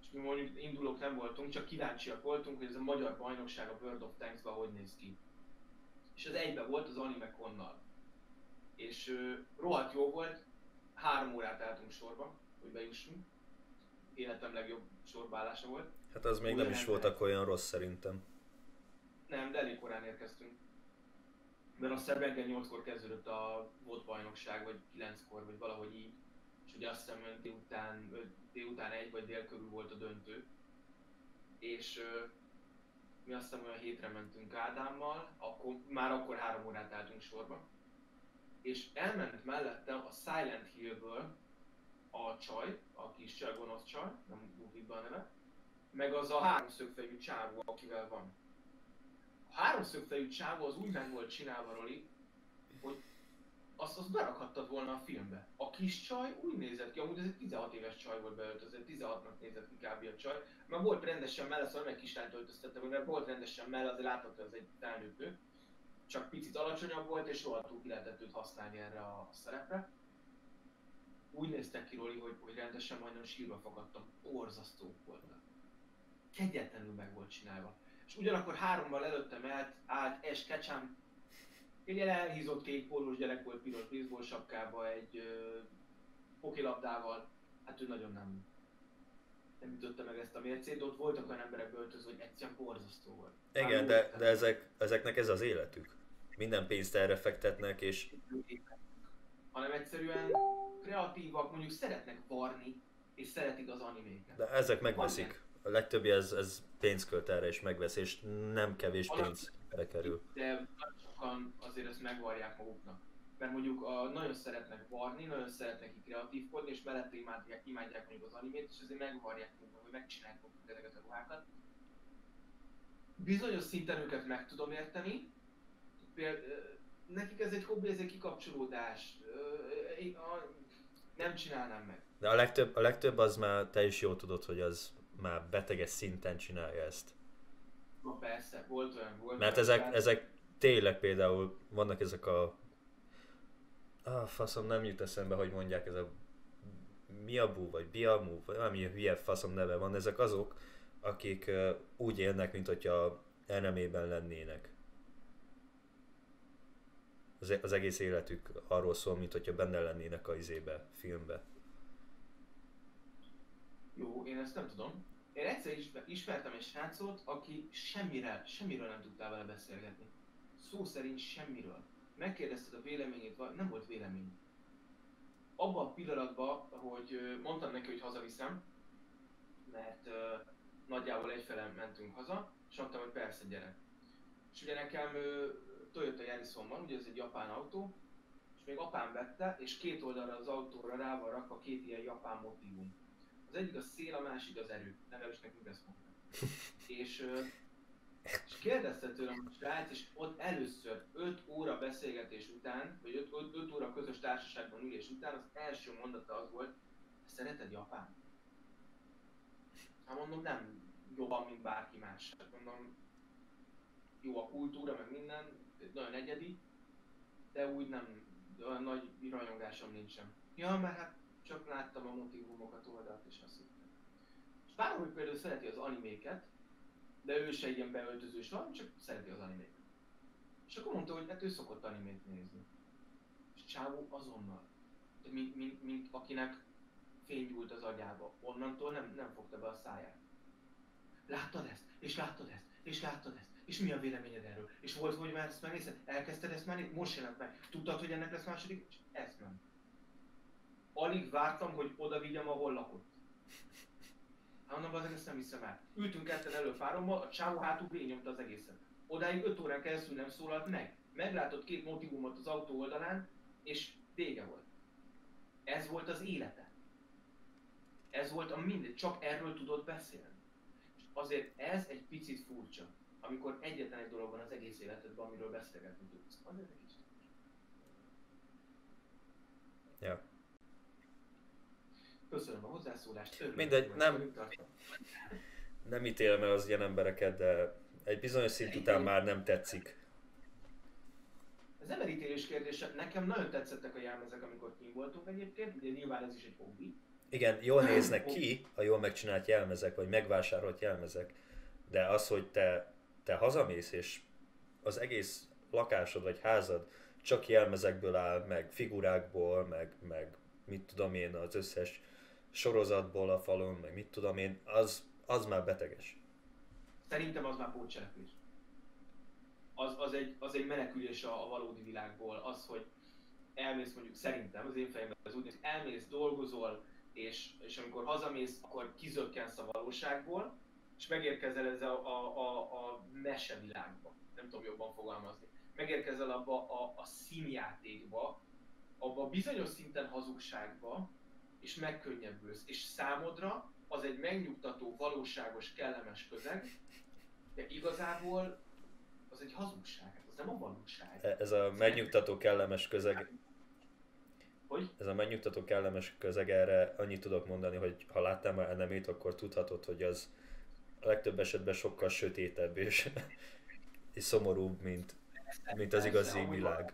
És mi mondjuk indulók nem voltunk, csak kíváncsiak voltunk, hogy ez a magyar bajnokság a World of Tanks-ban hogy néz ki. És az egyben volt az Animeconnal. És ö, rohadt jó volt, három órát álltunk sorba, hogy bejussunk. Életem legjobb sorbállása volt. Hát az még nem is volt akkor olyan rossz szerintem. Nem, de elég korán érkeztünk. Mert azt hiszem reggel 8-kor kezdődött a volt bajnokság, vagy 9-kor, vagy valahogy így. És ugye azt hiszem délután, délután egy vagy dél körül volt a döntő. És ö, mi azt hiszem olyan hétre mentünk Ádámmal, akkor, már akkor három órát álltunk sorba. És elment mellettem a Silent Hillből a csaj, a kis csaj, gonosz csaj, nem be a neve, meg az a háromszögfejű csávó, akivel van a csávó az úgy meg volt csinálva, Roli, hogy azt, azt berakhattad volna a filmbe. A kis csaj úgy nézett ki, amúgy ez egy 16 éves csaj volt beöltözve, 16-nak nézett ki kb. a csaj, mert volt rendesen mell, szóval meg kislányt öltöztette, meg, mert volt rendesen mell, azért látható, hogy ez egy felnőtt nő. Csak picit alacsonyabb volt, és rohadtul ki lehetett őt használni erre a szerepre. Úgy néztek ki Roli, hogy, hogy rendesen majdnem sírva fogadtam. Borzasztók voltak. Kegyetlenül meg volt csinálva ugyanakkor hárommal előttem állt, állt Ash Ketchum, egy ilyen elhízott kék pólós gyerek volt piros baseball sapkába, egy ö, pokilabdával, hát ő nagyon nem, nem ütötte meg ezt a mércét, de ott voltak olyan emberek beöltözve, hogy egyszerűen borzasztó volt. Igen, de, de ezek, ezeknek ez az életük. Minden pénzt erre fektetnek, és hanem egyszerűen kreatívak, mondjuk szeretnek varni, és szeretik az animéket. de ezek megveszik. A legtöbbi ez, ez pénzt költ erre, és megvesz, és nem kevés pénz bekerül. De sokan azért ezt megvarják maguknak. Mert mondjuk a, nagyon szeretnek varni, nagyon szeretnek kreatívkodni, és mellette imádják, imádják mondjuk az animét, és azért megvarják maguknak, hogy megcsinálják maguknak ezeket a ruhákat. Bizonyos szinten őket meg tudom érteni. Például, nekik ez egy hobbi, ez egy kikapcsolódás. Én a- Nem csinálnám meg. De a legtöbb, a legtöbb az már te is jól tudod, hogy az már beteges szinten csinálja ezt. Na persze, volt olyan, volt Mert olyan, ezek, ezek tényleg például vannak ezek a... Ah, faszom, nem jut eszembe, hogy mondják, ez a Miabu, vagy Biamu, vagy valami hülye faszom neve van, ezek azok, akik uh, úgy élnek, mint hogyha enemében lennének. Az, e- az egész életük arról szól, mint hogyha benne lennének a izébe, filmbe. Jó, én ezt nem tudom. Én egyszer ismer, ismertem egy srácot, aki semmire, semmiről nem tudtál vele beszélgetni. Szó szerint semmiről. Megkérdezted a véleményét, vagy nem volt vélemény. Abban a pillanatban, hogy mondtam neki, hogy hazaviszem, mert ö, nagyjából egyfele mentünk haza, és mondtam, hogy persze, gyere. És ugye nekem ö, Toyota Yarison van, ugye ez egy japán autó, és még apám vette, és két oldalra az autóra rá van rakva két ilyen japán motívum. Az egyik a szél, a másik az erő. Legalábbis nekünk ezt mondta. és, és kérdezte tőlem a srác, és ott először 5 óra beszélgetés után, vagy 5, 5, 5 óra közös társaságban ülés után az első mondata az volt, szereted Japán? Hát mondom, nem jobban, mint bárki más. Hát mondom, jó a kultúra, meg minden, nagyon egyedi, de úgy nem, olyan nagy rajongásom nincsen. Ja, mert hát csak láttam a motivumokat oldalt és azt hittem. És Párom, hogy például szereti az animéket, de ő se ilyen beöltözős van, csak szereti az animéket. És akkor mondta, hogy hát ő szokott animét nézni. És Csávó azonnal, de mint, mint, mint akinek fénygyúlt az agyába, onnantól nem, nem fogta be a száját. Láttad ezt? És láttad ezt? És láttad ezt? És mi a véleményed erről? És volt, hogy már ezt megnézted? Elkezdted ezt már? Most jelent meg. Tudtad, hogy ennek lesz második? És ez nem. Alig vártam, hogy oda vigyem, ahol lakott. Hát mondom, azért ezt nem hiszem el. Ültünk ketten elő párommal, a csávó hátul nyomta az egészet. Odáig 5 órán keresztül nem szólalt meg. Meglátott két motivumot az autó oldalán, és vége volt. Ez volt az élete. Ez volt a mindegy, csak erről tudott beszélni. És azért ez egy picit furcsa, amikor egyetlen egy dolog van az egész életedben, amiről beszélgetni tudsz. Azért egy kicsit. Ja. Köszönöm a hozzászólást. Örülök, Mindegy, nem-. Nem ítélem el az ilyen embereket, de egy bizonyos szint után már nem tetszik. Ez nem elítélés kérdése. Nekem nagyon tetszettek a jelmezek, amikor kim voltunk egyébként, ugye nyilván ez is egy hobbi. Igen, jól néznek ki a jól megcsinált jelmezek, vagy megvásárolt jelmezek, de az, hogy te, te hazamész, és az egész lakásod vagy házad csak jelmezekből áll, meg figurákból, meg, meg mit tudom én, az összes sorozatból a falon, meg mit tudom én, az, az már beteges. Szerintem az már pótcselekvés. Az, az, egy, az egy menekülés a, a valódi világból, az, hogy elmész mondjuk szerintem, az én fejemben az úgy ki, elmész, dolgozol, és, és amikor hazamész, akkor kizökkensz a valóságból, és megérkezel ezzel a, a, a, a mesevilágba. Nem tudom jobban fogalmazni. Megérkezel abba a, a színjátékba, abba a bizonyos szinten hazugságba, és megkönnyebbülsz. És számodra az egy megnyugtató, valóságos, kellemes közeg, de igazából az egy hazugság, az nem a valóság. E- Ez a megnyugtató kellemes közeg, Hogy? ez a megnyugtató kellemes közeg, erre annyit tudok mondani, hogy ha láttál már enemét, akkor tudhatod, hogy az a legtöbb esetben sokkal sötétebb és, és szomorúbb, mint, mint az igazi világ.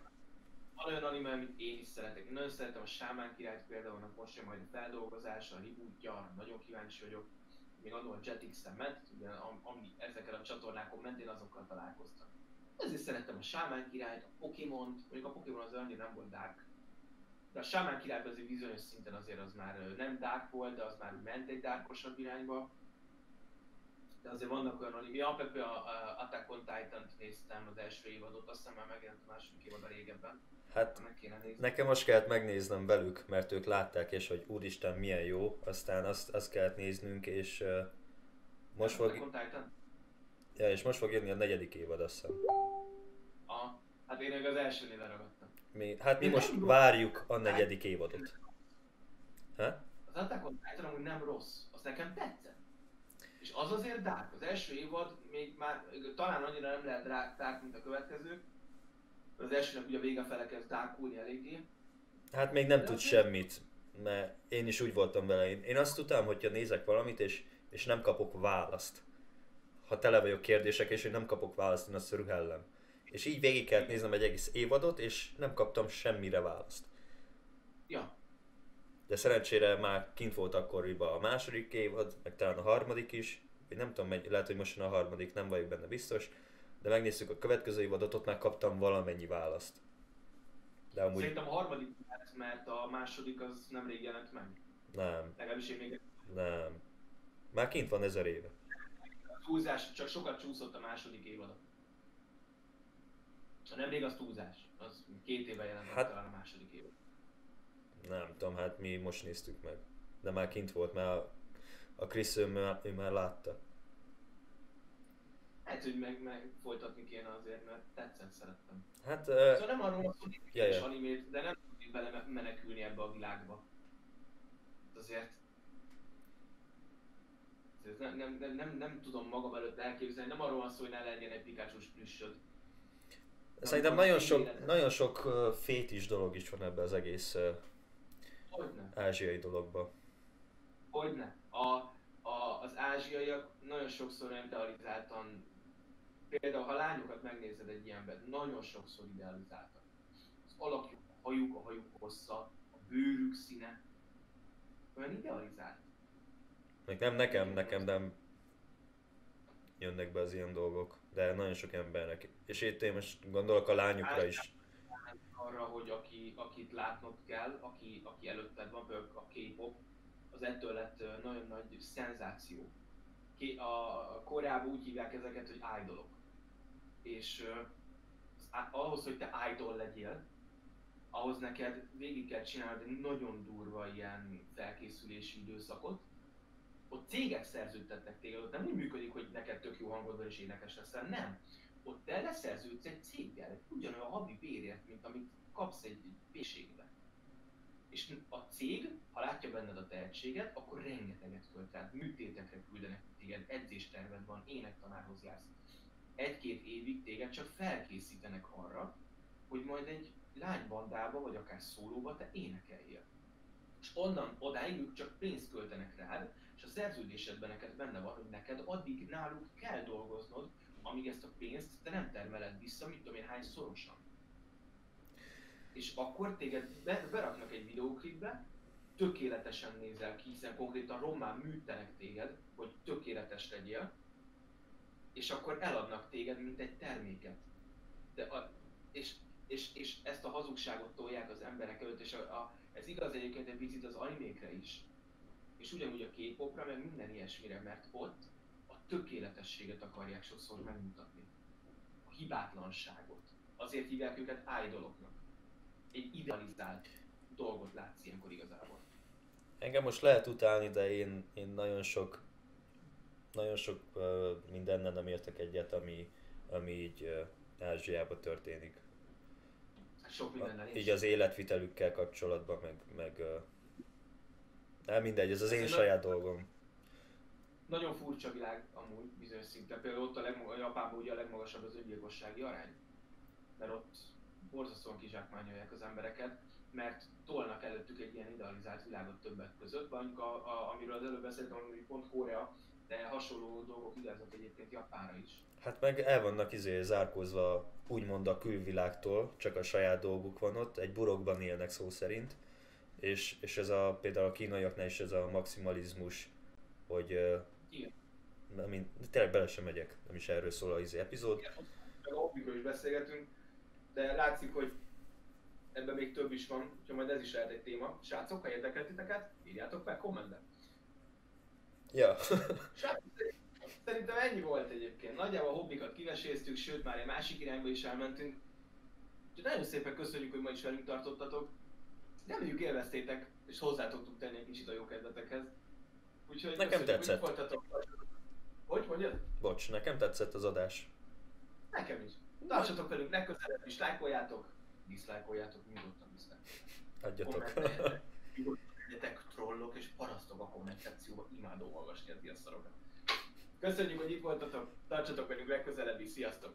Olyan anime, amit én is szeretek. Én nagyon szeretem a Sámán királyt például, annak most jön majd a feldolgozása, a rebootja, nagyon kíváncsi vagyok. Még annól a Jetix-en ment, ugye, am- ami ezeken a csatornákon ment, én azokkal találkoztam. Ezért szerettem a Sámán királyt, a Pokémon-t, mondjuk a Pokémon az annyira nem volt dark. De a Sámán király azért bizonyos szinten azért az már nem dark volt, de az már ment egy darkosabb irányba. De azért vannak olyan anime, ja, például a, a Attack on Titan-t néztem az első évadot, azt hiszem már megjelent a második évad a régebben. Hát nekem most kellett megnéznem velük, mert ők látták, és hogy úristen milyen jó, aztán azt, azt kellett néznünk, és uh, most fog, Titan? ja, és most fog jönni a negyedik évad, azt hiszem. Aha. Hát én még az elsőnél leragadtam. Mi, hát mi De most várjuk a negyedik évadot. Ha? Az Attack on Titan amúgy nem rossz, az nekem tetszett. És az azért dark. Az első évad még már talán annyira nem lehet dark, mint a következők. Az elsőnek ugye a vége fele kezd darkulni eléggé. Hát még nem De tud azért- semmit, mert én is úgy voltam vele. Én, én azt tudtam, hogyha nézek valamit, és, és nem kapok választ. Ha tele vagyok kérdések, és én nem kapok választ, én azt rühellem. És így végig kellett néznem egy egész évadot, és nem kaptam semmire választ. Ja, De szerencsére már kint volt akkoriban a második évad, meg talán a harmadik is. Vagy nem tudom, megy, lehet, hogy most a harmadik, nem vagyok benne biztos. De megnéztük a következő évadot, ott már kaptam valamennyi választ. De amúgy szerintem a harmadik lett, mert a második az nemrég jelent meg. nem, Legalábbis én még nem. Már kint van ezer éve. túlzás, csak sokat csúszott a második évad. Ha nemrég az túlzás, az két éve jelent meg Hát- talán a második évad. Nem tudom, hát mi most néztük meg. De már kint volt, mert a, Chris ő már, ő már látta. Hát, hogy meg, meg folytatni kéne azért, mert tetszett, szerettem. Hát, Szóval uh, nem arról van hogy Ja, ja. animét, de nem tudjuk bele menekülni ebbe a világba. Azért... Ez nem, nem, nem, nem, nem, tudom magam előtt elképzelni, nem arról van szó, hogy ne legyen egy pikachu plüssöd. szerintem nagyon sok, nagyon sok fétis dolog is van ebbe az egész Hogyne? ázsiai dologba. Hogyne? A, a, az ázsiaiak nagyon sokszor idealizáltan, például ha lányokat megnézed egy ilyenben, nagyon sokszor idealizáltak. Az alakjuk, a hajuk, a hajuk hossza, a bőrük színe, olyan idealizált. Meg nem nekem, nekem nem jönnek be az ilyen dolgok, de nagyon sok embernek. És itt én most gondolok a lányokra is. Arra, hogy aki, akit látnod kell, aki, aki előtted van, például a K-pop, az ettől lett nagyon nagy szenzáció. A Koreában úgy hívják ezeket, hogy idolok. És ahhoz, hogy te idol legyél, ahhoz neked végig kell csinálni egy nagyon durva ilyen felkészülési időszakot, ott cégek szerződtetnek téged, ott nem úgy működik, hogy neked tök jó hangod van és énekes leszel, nem. Ott te leszerződsz egy céggel, ugyanolyan havi bérért, mint amit kapsz egy, péségbe. És a cég, ha látja benned a tehetséget, akkor rengeteget költ rád, műtétekre küldenek téged, edzésterved van, énektanárhoz jársz. Egy-két évig téged csak felkészítenek arra, hogy majd egy lánybandába, vagy akár szólóba te énekeljél. És onnan odáig ők csak pénzt költenek rád, és a szerződésedben neked benne van, hogy neked addig náluk kell dolgoznod, amíg ezt a pénzt te nem termeled vissza, mit tudom én hány szorosan. És akkor téged be, beraknak egy videóklipbe, tökéletesen nézel ki, hiszen konkrétan román műtenek téged, hogy tökéletes legyél, és akkor eladnak téged, mint egy terméket. De a, és, és, és ezt a hazugságot tolják az emberek előtt, és a, a, ez igaz egyébként egy picit az animékre is és ugyanúgy a K-popra, meg minden ilyesmire, mert ott tökéletességet akarják sokszor megmutatni. A hibátlanságot. Azért hívják őket idoloknak. Egy idealizált dolgot látsz ilyenkor igazából. Engem most lehet utálni, de én, én nagyon sok nagyon sok uh, mindennel nem értek egyet, ami, ami így uh, Ázsiában történik. Sok mindennel Így az életvitelükkel kapcsolatban, meg, meg uh, nem mindegy, ez az én saját dolgom. Nagyon furcsa világ amúgy bizonyos szinten. Például ott a, legmag- a Japánban ugye a legmagasabb az öngyilkossági arány. Mert ott borzasztóan kizsákmányolják az embereket, mert tolnak előttük egy ilyen idealizált világot többek között. Mondjuk, a, a, amiről az előbb beszéltem, hogy pont Korea, de hasonló dolgok igazak egyébként Japánra is. Hát meg el vannak izé zárkózva úgymond a külvilágtól, csak a saját dolguk van ott, egy burokban élnek szó szerint és, és ez a, például a kínaiaknál is ez a maximalizmus, hogy Én tényleg bele sem megyek, nem is erről szól az izé epizód. Igen, a hobbikról is beszélgetünk, de látszik, hogy ebben még több is van, úgyhogy majd ez is lehet egy téma. Srácok, ha érdekel titeket, írjátok meg kommentben. Ja. Srácok, szerintem ennyi volt egyébként. Nagyjából a hobbikat kiveséztük, sőt már egy másik irányba is elmentünk. Úgyhogy nagyon szépen köszönjük, hogy ma is velünk tartottatok reméljük élveztétek, és hozzá tudtuk tenni egy kicsit a jó kedvetekhez. Úgyhogy nekem tetszett. Hogy, hogy mondjad? Bocs, nekem tetszett az adás. Nekem is. Tartsatok velünk legközelebb is, lájkoljátok, diszlájkoljátok, nyugodtan diszlájk. Adjatok. Legyetek trollok és parasztok a komment szekcióba, imádom olvasni az ilyen szarokat. Köszönjük, hogy itt voltatok, tartsatok velünk legközelebb is, sziasztok!